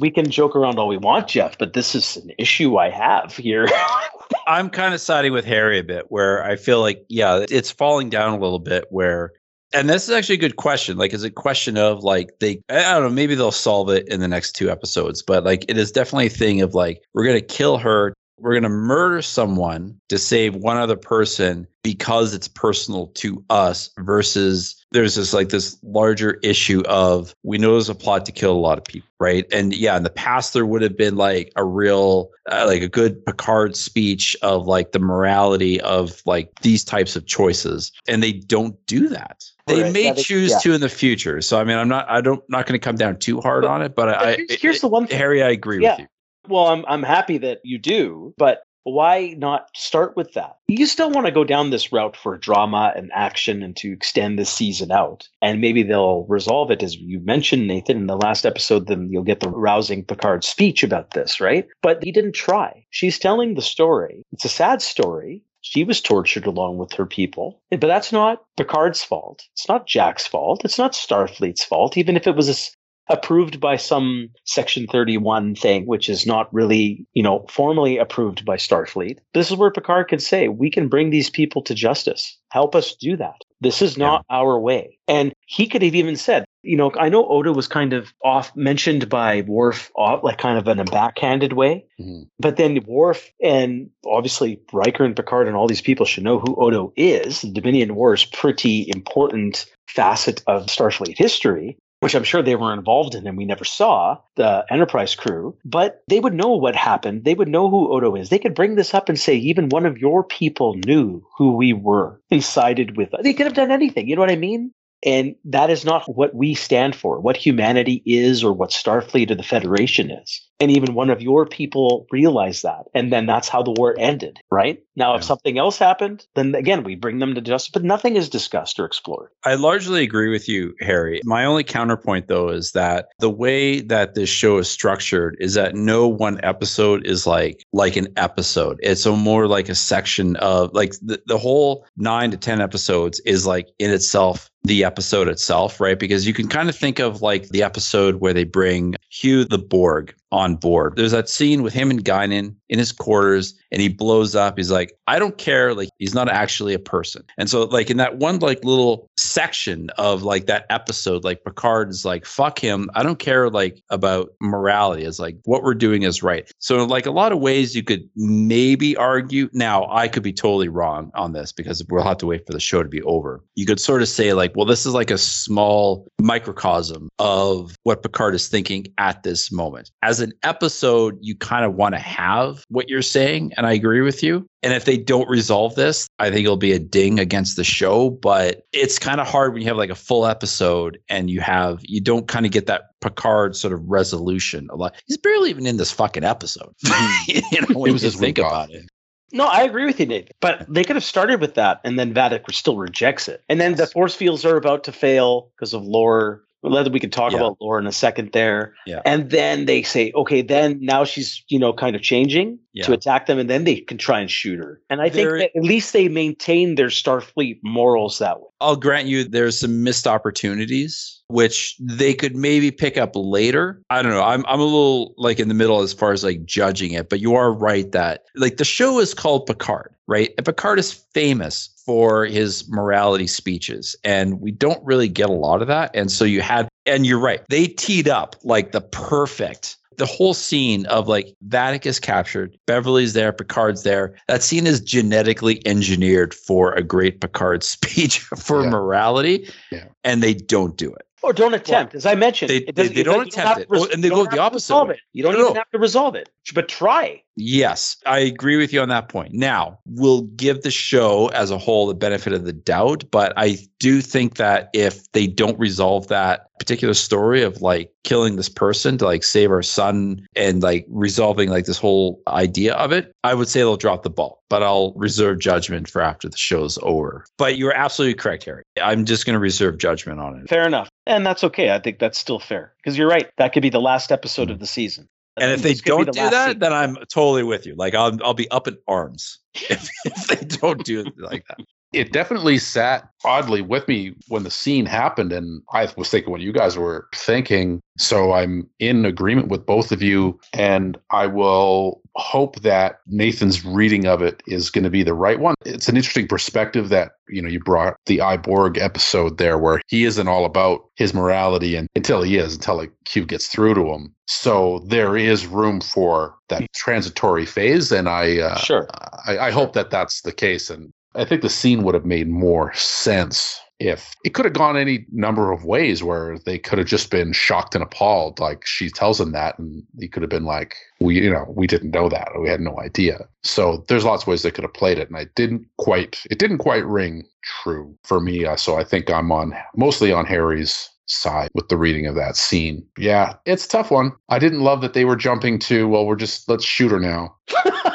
we can joke around all we want, Jeff, but this is an issue I have here. (laughs) I'm kind of siding with Harry a bit, where I feel like, yeah, it's falling down a little bit. Where, and this is actually a good question. Like, is it a question of like they? I don't know. Maybe they'll solve it in the next two episodes, but like, it is definitely a thing of like we're gonna kill her. We're gonna murder someone to save one other person because it's personal to us. Versus there's this like this larger issue of we know there's a plot to kill a lot of people, right? And yeah, in the past there would have been like a real uh, like a good Picard speech of like the morality of like these types of choices, and they don't do that. They Right, may that is- choose yeah. to in the future. So I mean, I'm not I don't not going to come down too hard on it, but, But I here's, here's the one thing. Harry, I agree Yeah. with you. Well, I'm I'm happy that you do, but why not start with that? You still want to go down this route for drama and action and to extend the season out. And maybe they'll resolve it as you mentioned, Nathan, in the last episode, then you'll get the rousing Picard speech about this, right? But he didn't try. She's telling the story. It's a sad story. She was tortured along with her people. But that's not Picard's fault. It's not Jack's fault. It's not Starfleet's fault, even if it was approved by some Section 31 thing, which is not really, you know, formally approved by Starfleet. This is where Picard can say, we can bring these people to justice. Help us do that. This is not our way. And he could have even said, you know, I know Odo was kind of off mentioned by Worf, off, like kind of in a backhanded way. Mhm. But then Worf and obviously Riker and Picard and all these people should know who Odo is. The Dominion War is pretty important facet of Starfleet history which I'm sure they were involved in and we never saw, the Enterprise crew, but they would know what happened. They would know who Odo is. They could bring this up and say, even one of your people knew who we were and sided with us. They could have done anything. You know what I mean? And that is not what we stand for, what humanity is or what Starfleet or the Federation is. And even one of your people realized that. And then that's how the war ended, right? Now, if something else happened, then again, we bring them to justice, but nothing is discussed or explored. I largely agree with you, Harry. My only counterpoint, though, is that the way that this show is structured is that no one episode is like like an episode. It's a more like a section of like the, the whole nine to ten episodes is like in itself the episode itself, right? Because you can kind of think of like the episode where they bring Hugh the Borg on board. There's that scene with him and Guinan in his quarters and he blows up. He's like, I don't care. Like he's not actually a person. And so like in that one like little section of like that episode, like Picard is like, fuck him. I don't care like about morality. It's like what we're doing is right. So like a lot of ways you could maybe argue. Now I could be totally wrong on this because we'll have to wait for the show to be over. You could sort of say like, well, this is like a small microcosm of what Picard is thinking at this moment. As an episode, you kind of want to have what you're saying, and I agree with you. And if they don't resolve this, I think it'll be a ding against the show. But it's kind of hard when you have like a full episode and you have you don't kind of get that Picard sort of resolution. A lot. He's barely even in this fucking episode. (laughs) you know, when It was you his think about off. it. No, I agree with you, Nate. But they could have started with that, and then Vadic still rejects it. And then the force fields are about to fail because of lore. Well, We can talk Yeah. about lore in a second there. Yeah. And then they say, okay, then now she's, you know, kind of changing Yeah. to attack them, and then they can try and shoot her. And I think There- that at least they maintain their Starfleet morals that way. I'll grant you there's some missed opportunities which they could maybe pick up later. I don't know. I'm I'm a little like in the middle as far as like judging it, but you are right that like the show is called Picard, right? And Picard is famous for his morality speeches and we don't really get a lot of that. And so you had and you're right. They teed up like the perfect the whole scene of like Vadic is captured, Beverly's there, Picard's there. That scene is genetically engineered for a great Picard (laughs) speech for Yeah. morality, Yeah. and they don't do it. Or don't attempt, as I mentioned. They- it they- they don't attempt it. Oh, and they go the opposite way. You don't No, even no. have to resolve it, but try. Yes, I agree with you on that point. Now, we'll give the show as a whole the benefit of the doubt, but I do think that if they don't resolve that particular story of like killing this person to like save our son and like resolving like this whole idea of it, I would say they'll drop the ball, but I'll reserve judgment for after the show's over. But you're absolutely correct, Harry. I'm just going to reserve judgment on it. Fair enough. And that's okay. I think that's still fair. Because you're right. That could be the last episode of the season. And if they This could be don't the do that, season. then I'm totally with you. Like I'll I'll be up in arms (laughs) if, if they don't do it like that. It definitely sat oddly with me when the scene happened and i was thinking what you guys were thinking so i'm in agreement with both of you and i will hope that nathan's reading of it is going to be the right one it's an interesting perspective that you know you brought the I, Borg episode there where he isn't all about his morality and until he is until like Hugh gets through to him so there is room for that transitory phase and i uh, Sure. I, I hope that that's the case. And I think the scene would have made more sense if it could have gone any number of ways where they could have just been shocked and appalled. Like she tells him that, and he could have been like, we, you know, we didn't know that. We had no idea. So there's lots of ways they could have played it. And I didn't quite, it didn't quite ring true for me. Uh, so I think I'm on mostly on Harry's side with the reading of that scene. Yeah, it's a tough one. I didn't love that they were jumping to, well, we're just, let's shoot her now. (laughs)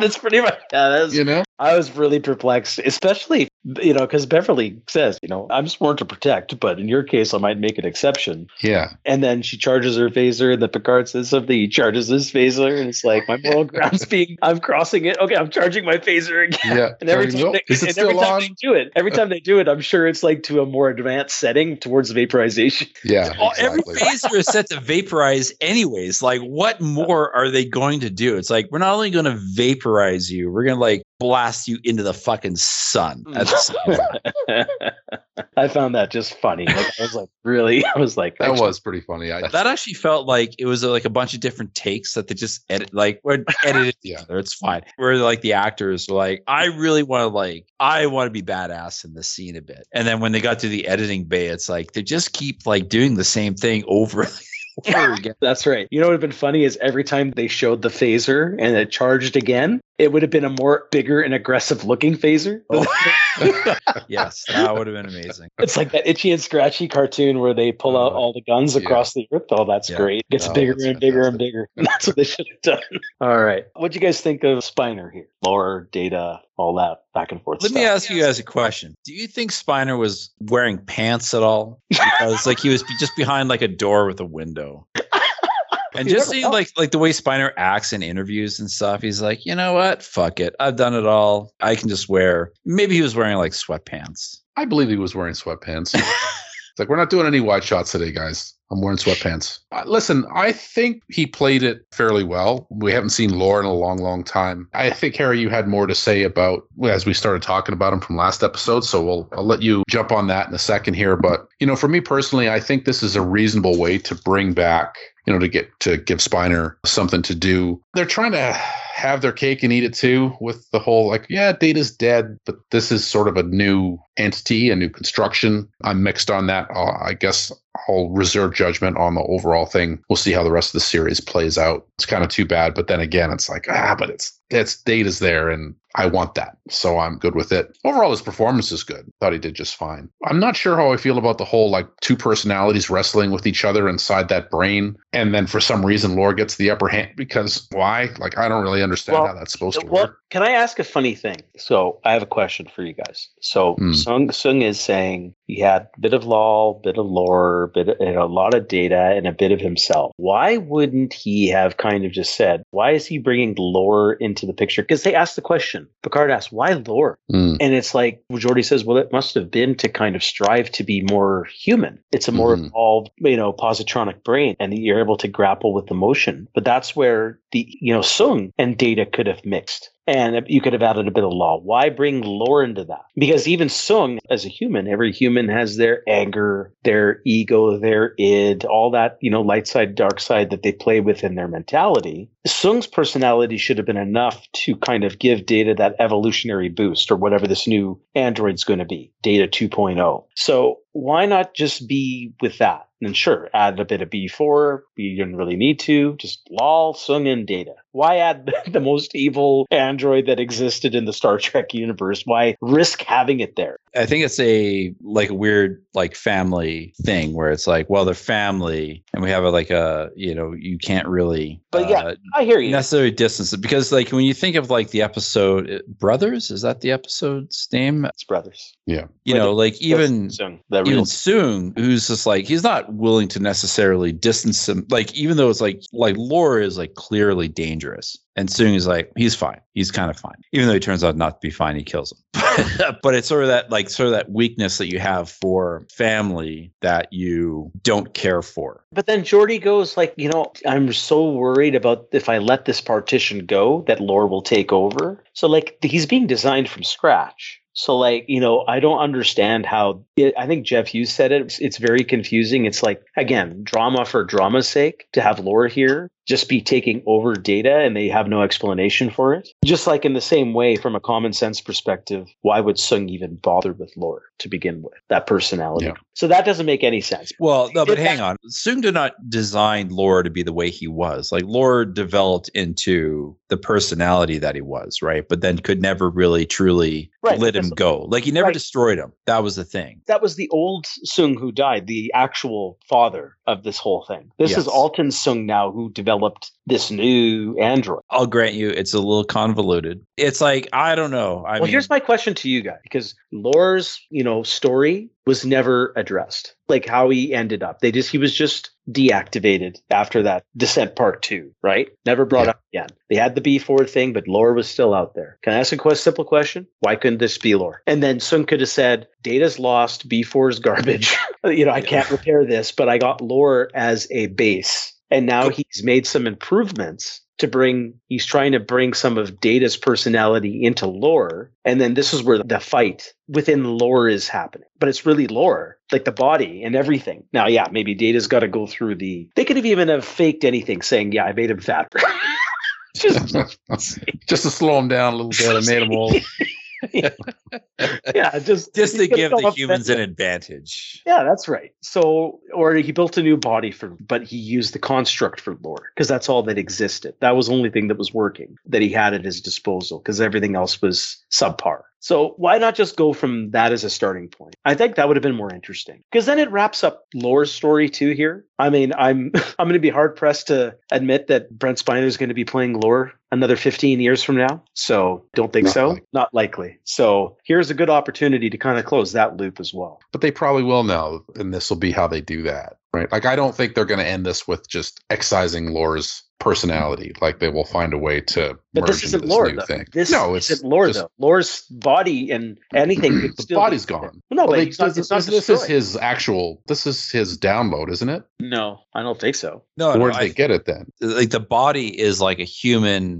that's pretty much. (laughs) Yeah, that's, You know? I was really perplexed, especially, you know, because Beverly says, you know, I'm sworn to protect, but in your case, I might make an exception. Yeah. And then she charges her phaser, and the Picard says something. He charges his phaser, and it's like, my moral (laughs) ground's being, I'm crossing it. Okay, I'm charging my phaser again. Yeah. (laughs) And every Charging- time, nope. they, Is it and every still time on? they do it, every time they do it, I'm sure it's like to a more advanced setting towards vaporization. Yeah. Well, every exactly. phaser is set to vaporize anyways. Like, what more are they going to do? It's like we're not only going to vaporize you, we're going to like blast you into the fucking sun. At the same (laughs) time. I found that just funny. Like, I was like, really? (laughs) I was like, That was pretty funny. I, that actually felt like it was uh, like a bunch of different takes that they just edit, like we're edited (laughs) Yeah. together. It's fine. Where like the actors were like, I really want to like, I want to be badass in this scene a bit. And then when they got to the editing bay, it's like they just keep like doing the same thing over and over again. (laughs) That's right. You know what would have been funny is every time they showed the phaser and it charged again, it would have been a more bigger and aggressive looking phaser. (laughs) yes, that would have been amazing. It's like that itchy and scratchy cartoon where they pull out Uh, all the guns yeah. across the earth. Oh, that's Yeah. great. It gets Oh, bigger and bigger and bigger. (laughs) That's what they should have done. All right. What'd you guys think of Spiner here? Lore, data, all that back and forth. Let me ask you guys a question. Do you think Spiner was wearing pants at all? Because like he was just behind like a door with a window. And You just seeing know. like like the way Spiner acts in interviews and stuff, he's like, you know what? Fuck it. I've done it all. I can just wear maybe he was wearing like sweatpants. I believe he was wearing sweatpants. it's like, we're not doing any wide shots today, guys. I'm wearing sweatpants. Uh, listen, I think he played it fairly well. We haven't seen Lore in a long, long time. I think, Harry, you had more to say about as we started talking about him from last episode. So we'll, I'll let you jump on that in a second here. But, you know, for me personally, I think this is a reasonable way to bring back you know, to get to give Spiner something to do. They're trying to have their cake and eat it too with the whole like, yeah, Data's dead, but this is sort of a new entity, a new construction. I'm mixed on that. Uh, I guess I'll reserve judgment on the overall thing. We'll see how the rest of the series plays out. It's kind of too bad, but then again, it's like ah, but it's it's Data's there, and I want that, so I'm good with it. Overall, his performance is good. Thought he did just fine. I'm not sure how I feel about the whole like two personalities wrestling with each other inside that brain, and then for some reason, Lore gets the upper hand because why? Like I don't really understand Well, how that's supposed to Well, work. can I ask a funny thing? So I have a question for you guys. So Hmm. Soong Soong is saying he had a bit of Lore, bit of lore, bit of, and a lot of data, and a bit of himself. Why wouldn't he have kind of just said, "Why is he bringing lore into the picture?" Because they asked the question. Picard asks, "Why lore?" Mm, And it's like Geordi says, well, it must have been to kind of strive to be more human. It's a more Mhm. evolved, you know, positronic brain, and you're able to grapple with emotion. But that's where the, you know, Soong and Data could have mixed. And you could have added a bit of Lore. Why bring lore into that? Because even Soong, as a human, every human has their anger, their ego, their id, all that, you know, light side, dark side that they play with in their mentality. Soong's personality should have been enough to kind of give Data that evolutionary boost or whatever this new android's going to be, Data 2.0. So why not just be with that? And sure, add a bit of B4. You didn't really need to. Just Lore, Soong in data. Why add (laughs) the most evil android that existed in the Star Trek universe? Why risk having it there? I think it's a like a weird like family thing where it's like, well, they're family, and we have a like a you know you can't really. But yeah, uh, I hear you. necessarily distance it because like when you think of like the episode uh, Brothers, is that the episode's name? It's brothers. Yeah. You Wait, know, like even the even real Soong, who's just like he's not willing to necessarily distance him. Like even though it's like like Lore is like clearly dangerous, and Soong is like he's fine, he's kind of fine. Even though he turns out not to be fine, he kills him. (laughs) but it's sort of that like sort of that weakness that you have for family that you don't care for. But then Geordi goes like, you know, I'm so worried about if I let this partition go, that lore will take over. So like he's being designed from scratch. So like, you know, I don't understand how it, I think Jeff Hughes said it. It's, it's very confusing. It's like again, drama for drama's sake to have lore here just be taking over data and they have no explanation for it. Just like in the same way, from a common sense perspective, why would Soong even bother with lore to begin with? That personality. Yeah. So that doesn't make any sense. Well, no, but hang on. Soong did not design Lore to be the way he was. Like Lore developed into the personality that he was, right? But then could never really truly Right, let him go. Like he never right. destroyed him. That was the thing. that was the old Soong who died, the actual father of this whole thing. This Yes. is Altan Soong now who developed this new android. I'll grant you it's a little convoluted. It's like I don't know. I well, mean, here's my question to you guys because Lore's, you know, story was never addressed. Like how he ended up. They just he was just deactivated after that Descent Part 2, right? Never brought Yeah. up again. They had the B4 thing, but Lore was still out there. Can I ask a quest, simple question? Why couldn't this be Lore? And then Soong could have said, Data's lost, B4 is garbage. (laughs) you know, I can't repair this, but I got Lore as a base. And now he's made some improvements to bring he's trying to bring some of data's personality into lore and then this is where the fight within lore is happening but it's really lore like the body and everything now yeah maybe data's got to go through the they could have even have faked anything saying yeah i made him fatter (laughs) just (laughs) just to slow him down a little bit. I made him all. (laughs) (laughs) yeah just (laughs) just to give the humans an advantage. Yeah, that's right. So, or he built a new body for, but he used the construct for lore because that's all that existed. That was the only thing that was working that he had at his disposal because everything else was subpar. So why not just go from that as a starting point? I think that would have been more interesting because then it wraps up lore's story too. Here, I mean, I'm (laughs) I'm going to be hard pressed to admit that Brent Spiner is going to be playing lore another 15 years from now. So don't think Not so. likely. Not likely. So here's a good opportunity to kind of close that loop as well. But they probably will now, and this will be how they do that, right? Like I don't think they're going to end this with just excising Lore's personality. Like they will find a way to But merge this isn't this lore, new though. thing. This no, it's isn't lore, just- though. Lore's body and anything. (clears throat) The still body's be- gone. No, Well, but they- he's not, this, it's not this- this is his actual. This is his download, isn't it? No, I don't think so. No, Where no, did they I- get it then? like the body is like a human,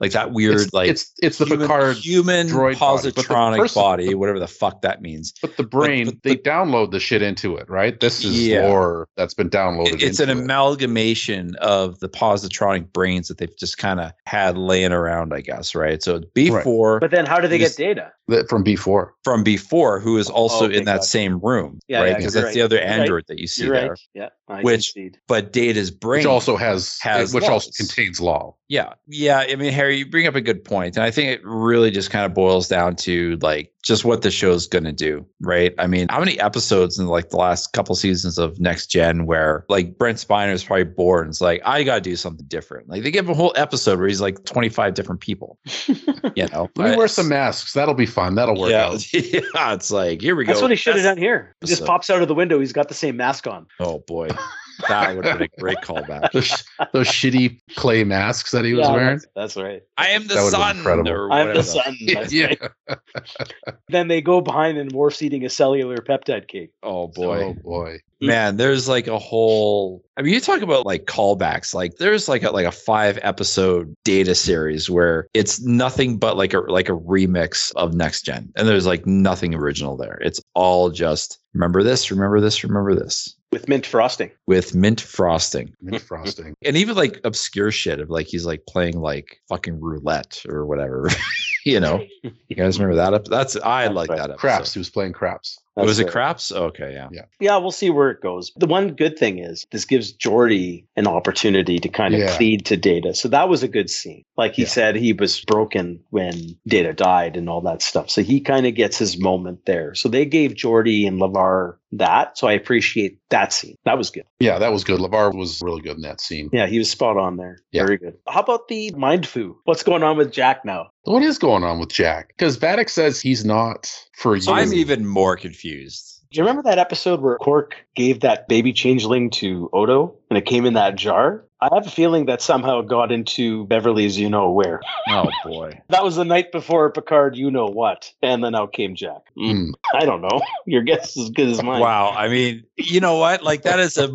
like that weird, it's, like it's it's the human, Picard, human droid body, but the positronic person- body, whatever the fuck that means. but the brain but- they download the shit into it, right? This is Yeah. lore that's been downloaded. It- it's an it. amalgamation of the positronic brains that they've just kind of had laying around, I guess, right? So B before But then how do they get data? That- from before. from before, who is oh, also Okay, in that gotcha. same room, Yeah, right? Because you're that's the other You're right. android that you see You're there. right. Yeah, I Which- concede. But Data's brain Which also has, has which also contains Lore. Yeah. Yeah. I mean, Harry, you bring up a good point, And I think it really just kind of boils down to like just what the show's going to do, right? I mean, how many episodes in like the last couple seasons of Next Gen where like Brent Spiner is probably bored and it's like, I got to do something different. Like they give him a whole episode where he's like 25 different people, (laughs) you know? Let me wear some masks. That'll be fun. That'll work yeah. out. (laughs) yeah. It's like, here we go. That's what he should have done here. He just pops out of the window. He's got the same mask on. Oh, boy. That would have been a great callback. (laughs) those, those shitty clay masks that he was Yeah, wearing. That's, that's right. I am the That sun. incredible. or I'm the sun. That's (laughs) yeah. right. Then they go behind and Worf's eating a cellular peptide cake. Oh, oh boy. Oh boy. man there's like a whole i mean you talk about like callbacks like there's like a like a five episode data series where it's nothing but like a like a remix of next gen and there's like nothing original there it's all just remember this remember this remember this with mint frosting. with mint frosting Mint frosting. (laughs) and even like obscure shit of like he's like playing like fucking roulette or whatever (laughs) you know you guys remember that ep- that's i That's like right. that episode. Craps. He was playing craps. Oh, that's was it fair. Craps? Okay, yeah. Yeah, we'll see where it goes. The one good thing is this gives Geordi an opportunity to kind of Yeah. plead to Data. So that was a good scene. Like he Yeah. said, he was broken when Data died and all that stuff. So he kind of gets his moment there. So they gave Geordi and LeVar that. So I appreciate that scene. That was good. Yeah, that was good. LeVar was really good in that scene. Yeah, he was spot on there. Yeah. Very good. How about the mind foo? What's going on with Jack now? What is going on with Jack? Because Vadic says he's not for you. I'm even more confused. Do you remember that episode where Quark gave that baby changeling to Odo and it came in that jar? I have a feeling that somehow got into Beverly's you know where. Oh boy. That was the night before Picard you know what. And then out came Jack. Mm. I don't know. (laughs) Your guess is as good as mine. Wow. I mean, you know what? Like that is a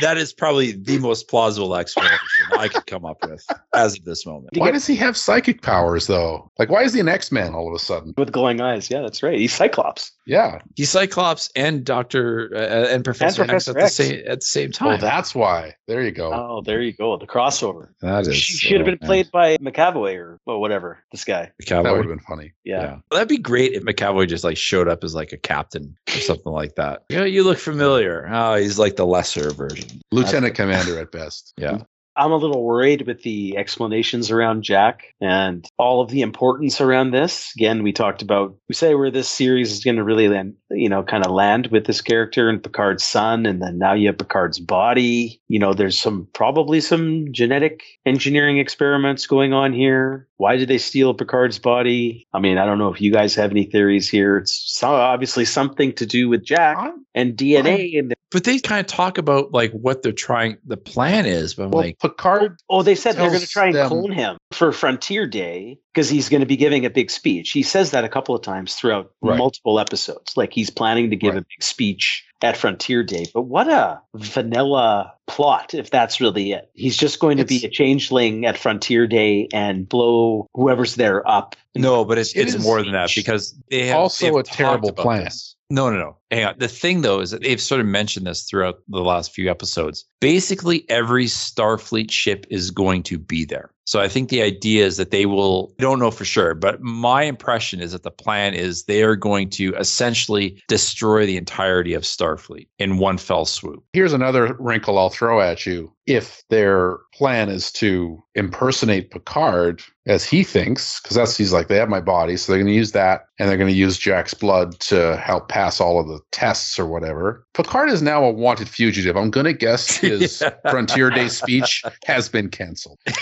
that is probably the most plausible explanation I could come up with as of this moment. Why does he have psychic powers though? Like, why is he an X Man all of a sudden? With glowing eyes. Yeah, that's right. He's Cyclops. Yeah. He's Cyclops and Doctor uh, and Professor X Professor at the same at the same Oh, time. that's why. There you go. Oh, there you go. The crossover. that is She should have been played by McAvoy or well, whatever. This guy. McAvoy. that would have been funny. Yeah. Yeah. That'd be great if McAvoy just like showed up as like a captain or something like that. Yeah, you look familiar. Oh, he's like the lesser version. Lieutenant Commander at best. Yeah. I'm a little worried with the explanations around Jack and all of the importance around this. Again, we talked about, we say where this series is going to really land, you know, kind of land with this character and Picard's son. And then now you have Picard's body. You know, there's some, probably some genetic engineering experiments going on here. Why did they steal Picard's body? I mean, I don't know if you guys have any theories here. It's so obviously something to do with Jack and DNA. And But they kind of talk about like what they're trying the plan is, but I'm Well, like Picard. Oh, they said they're going to try and them- clone him for Frontier Day because he's going to be giving a big speech. He says that a couple of times throughout Right. multiple episodes. Like he's planning to give Right. a big speech at Frontier Day. But what a vanilla plot if that's really it. He's just going to be a changeling at Frontier Day and blow whoever's there up. no, but it's It it's is more than that because they have also they've a terrible about plan. this. No, no, no. Hang on. The thing though is that they've sort of mentioned this throughout the last few episodes. Basically, every Starfleet ship is going to be there. So I think the idea is that they will, I don't know for sure, but my impression is that the plan is they are going to essentially destroy the entirety of Starfleet in one fell swoop. Here's another wrinkle I'll throw at you. If their plan is to impersonate Picard as he thinks, because that's he's like, they have my body, so they're going to use that and they're going to use Jack's blood to help pass all of the tests or whatever. Picard is now a wanted fugitive. I'm going to guess (laughs) his Yeah. Frontier Day speech has been canceled. (laughs)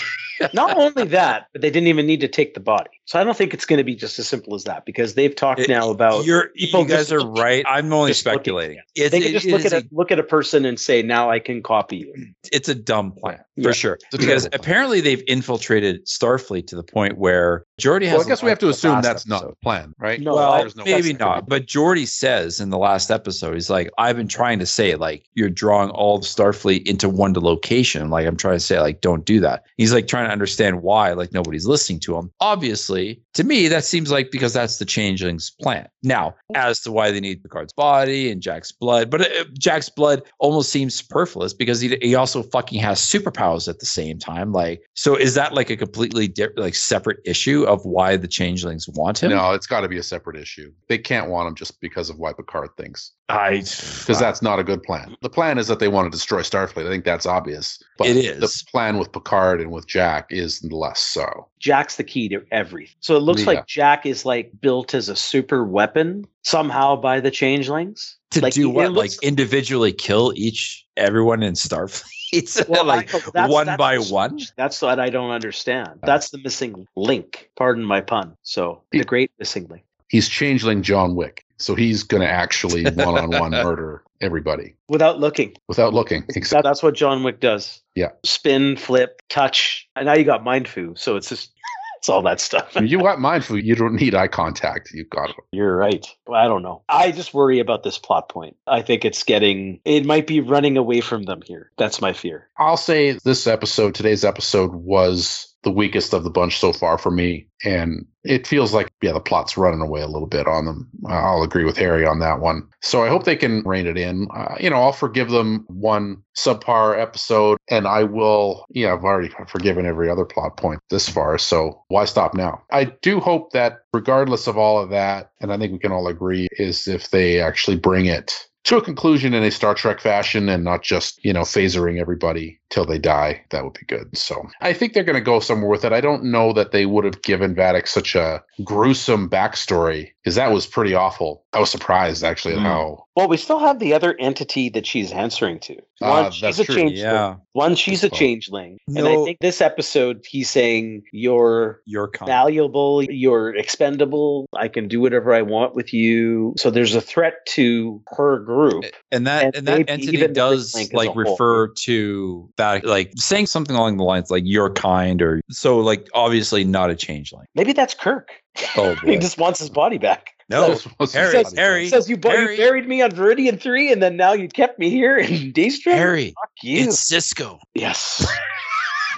(laughs) Not only that, but they didn't even need to take the body. So I don't think it's going to be just as simple as that because they've talked It- now about You're, people you guys are look- right. I'm only speculating. It's, they can just it look at a a look at a person and say, "Now I can copy you." (clears throat) it's a dumb plan Yeah. for sure. It's Because terrible plan. apparently they've infiltrated Starfleet to the point where Geordi has. Well, I guess we have to assume last that's not episode. the plan, right? No, well, There's no- maybe not. But Geordi says in the last episode, he's like, I've been trying to say, like, you're drawing all of Starfleet into one location. Like, I'm trying to say, like, don't do that. He's like trying to understand why, like, nobody's listening to him. Obviously, to me, that seems like because that's the changeling's plan. Now, as to why they need Picard's body and Jack's blood, but uh, Jack's blood almost seems superfluous because he, he also fucking has superpowers at the same time. Like, so is that like a completely di- like separate issue of why the changelings want him? No, it's got to be a separate issue. They can't want him just because of why Picard thinks. I because that's not a good plan. The plan is that they want to destroy Starfleet. I think that's obvious. But It is. The plan with Picard and with Jack is less so. Jack's the key to everything. So it looks Yeah. like Jack is like built as a super weapon somehow by the changelings. to Like, do what? looks- like individually kill each everyone in Starfleet? (laughs) Well, like I- one that's by one. That's what I don't understand. Uh. That's the missing link. Pardon my pun. So the great missing link. He's changeling John Wick, so he's going to actually (laughs) one-on-one murder everybody Without looking. without looking. Exactly. that's what John Wick does. Yeah. Spin, flip, touch. And now you got mind foo. So it's just (laughs) it's all that stuff. you got mindful. You don't need eye contact. You've got it. You're right. I don't know. I just worry about this plot point. I think it's getting it might be running away from them here. That's my fear. I'll say this episode, today's episode, was the weakest of the bunch so far for me. And it feels like, yeah, the plot's running away a little bit on them. I'll agree with Harry on that one. So I hope they can rein it in. Uh, you know, I'll forgive them one subpar episode, and I will, yeah, I've already forgiven every other plot point this far. So why stop now? I do hope that, regardless of all of that, and I think we can all agree, is if they actually bring it to a conclusion in a Star Trek fashion and not just, you know, phasering everybody till they die. That would be good. So I think they're going to go somewhere with it. I don't know that they would have given Vadic such a gruesome backstory because that was pretty awful. I was surprised actually at Mm. how. Well, we still have the other entity that she's answering to. One, ah, she's a true. changeling. Yeah. One, she's a Good call. changeling. And I think this episode, he's saying, You're Your kind. valuable, you're expendable, I can do whatever I want with you. So there's a threat to her group. and that and and, that entity even does like a whole. refer to that like saying something along the lines like your kind or so like obviously not a changeling Maybe that's Kirk. oh (laughs) he just wants his body back. No Just wants to Harry, say- Harry, says you, bu- you Harry. buried me on Veridian 3 and then now you kept me here in (laughs) Daystrom? harry Fuck you. it's Sisko yes. (laughs)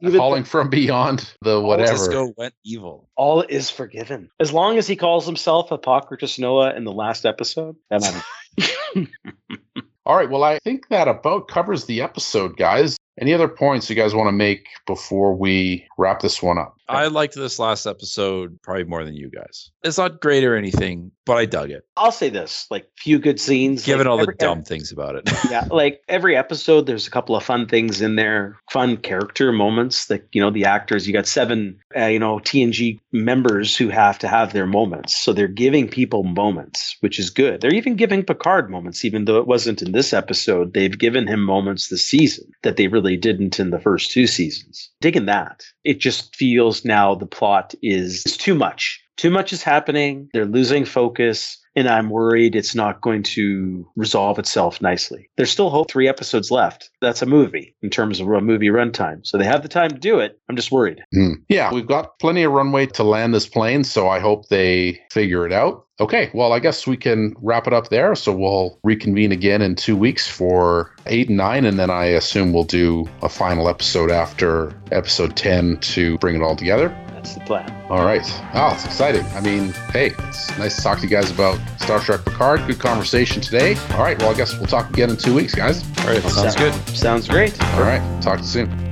Even calling from beyond the whatever. Sisko went evil all is forgiven. As long as he calls himself Apocryphus Noah in the last episode. That matters. (laughs) All right. Well, I think that about covers the episode, guys. Any other points you guys want to make before we wrap this one up? I liked this last episode probably more than you guys it's not great or anything but i dug it I'll say this: like few good scenes. given like, all the every- dumb things about it (laughs) yeah, like every episode, there's a couple of fun things in there, fun character moments. That you know, the actors. You got seven, uh, you know, TNG members who have to have their moments, so they're giving people moments, which is good. They're even giving Picard moments, even though it wasn't in this episode. They've given him moments this season that they really didn't in the first two seasons. Digging that. It just feels now the plot is too much. Too much is happening. They're losing focus and I'm worried it's not going to resolve itself nicely. There's still hope. Three episodes left. That's a movie in terms of a movie runtime, so they have the time to do it. I'm just worried. Hmm. Yeah, we've got plenty of runway to land this plane, so I hope they figure it out. Okay, well, I guess we can wrap it up there. So we'll reconvene again in two weeks for eight and nine, and then I assume we'll do a final episode after episode 10 to bring it all together. That's the plan. All right. Oh, it's exciting. I mean, hey, it's nice to talk to you guys about Star Trek Picard. Good conversation today. All right, well, I guess we'll talk again in two weeks, guys. all right sounds good Sounds great. All right, talk to you soon.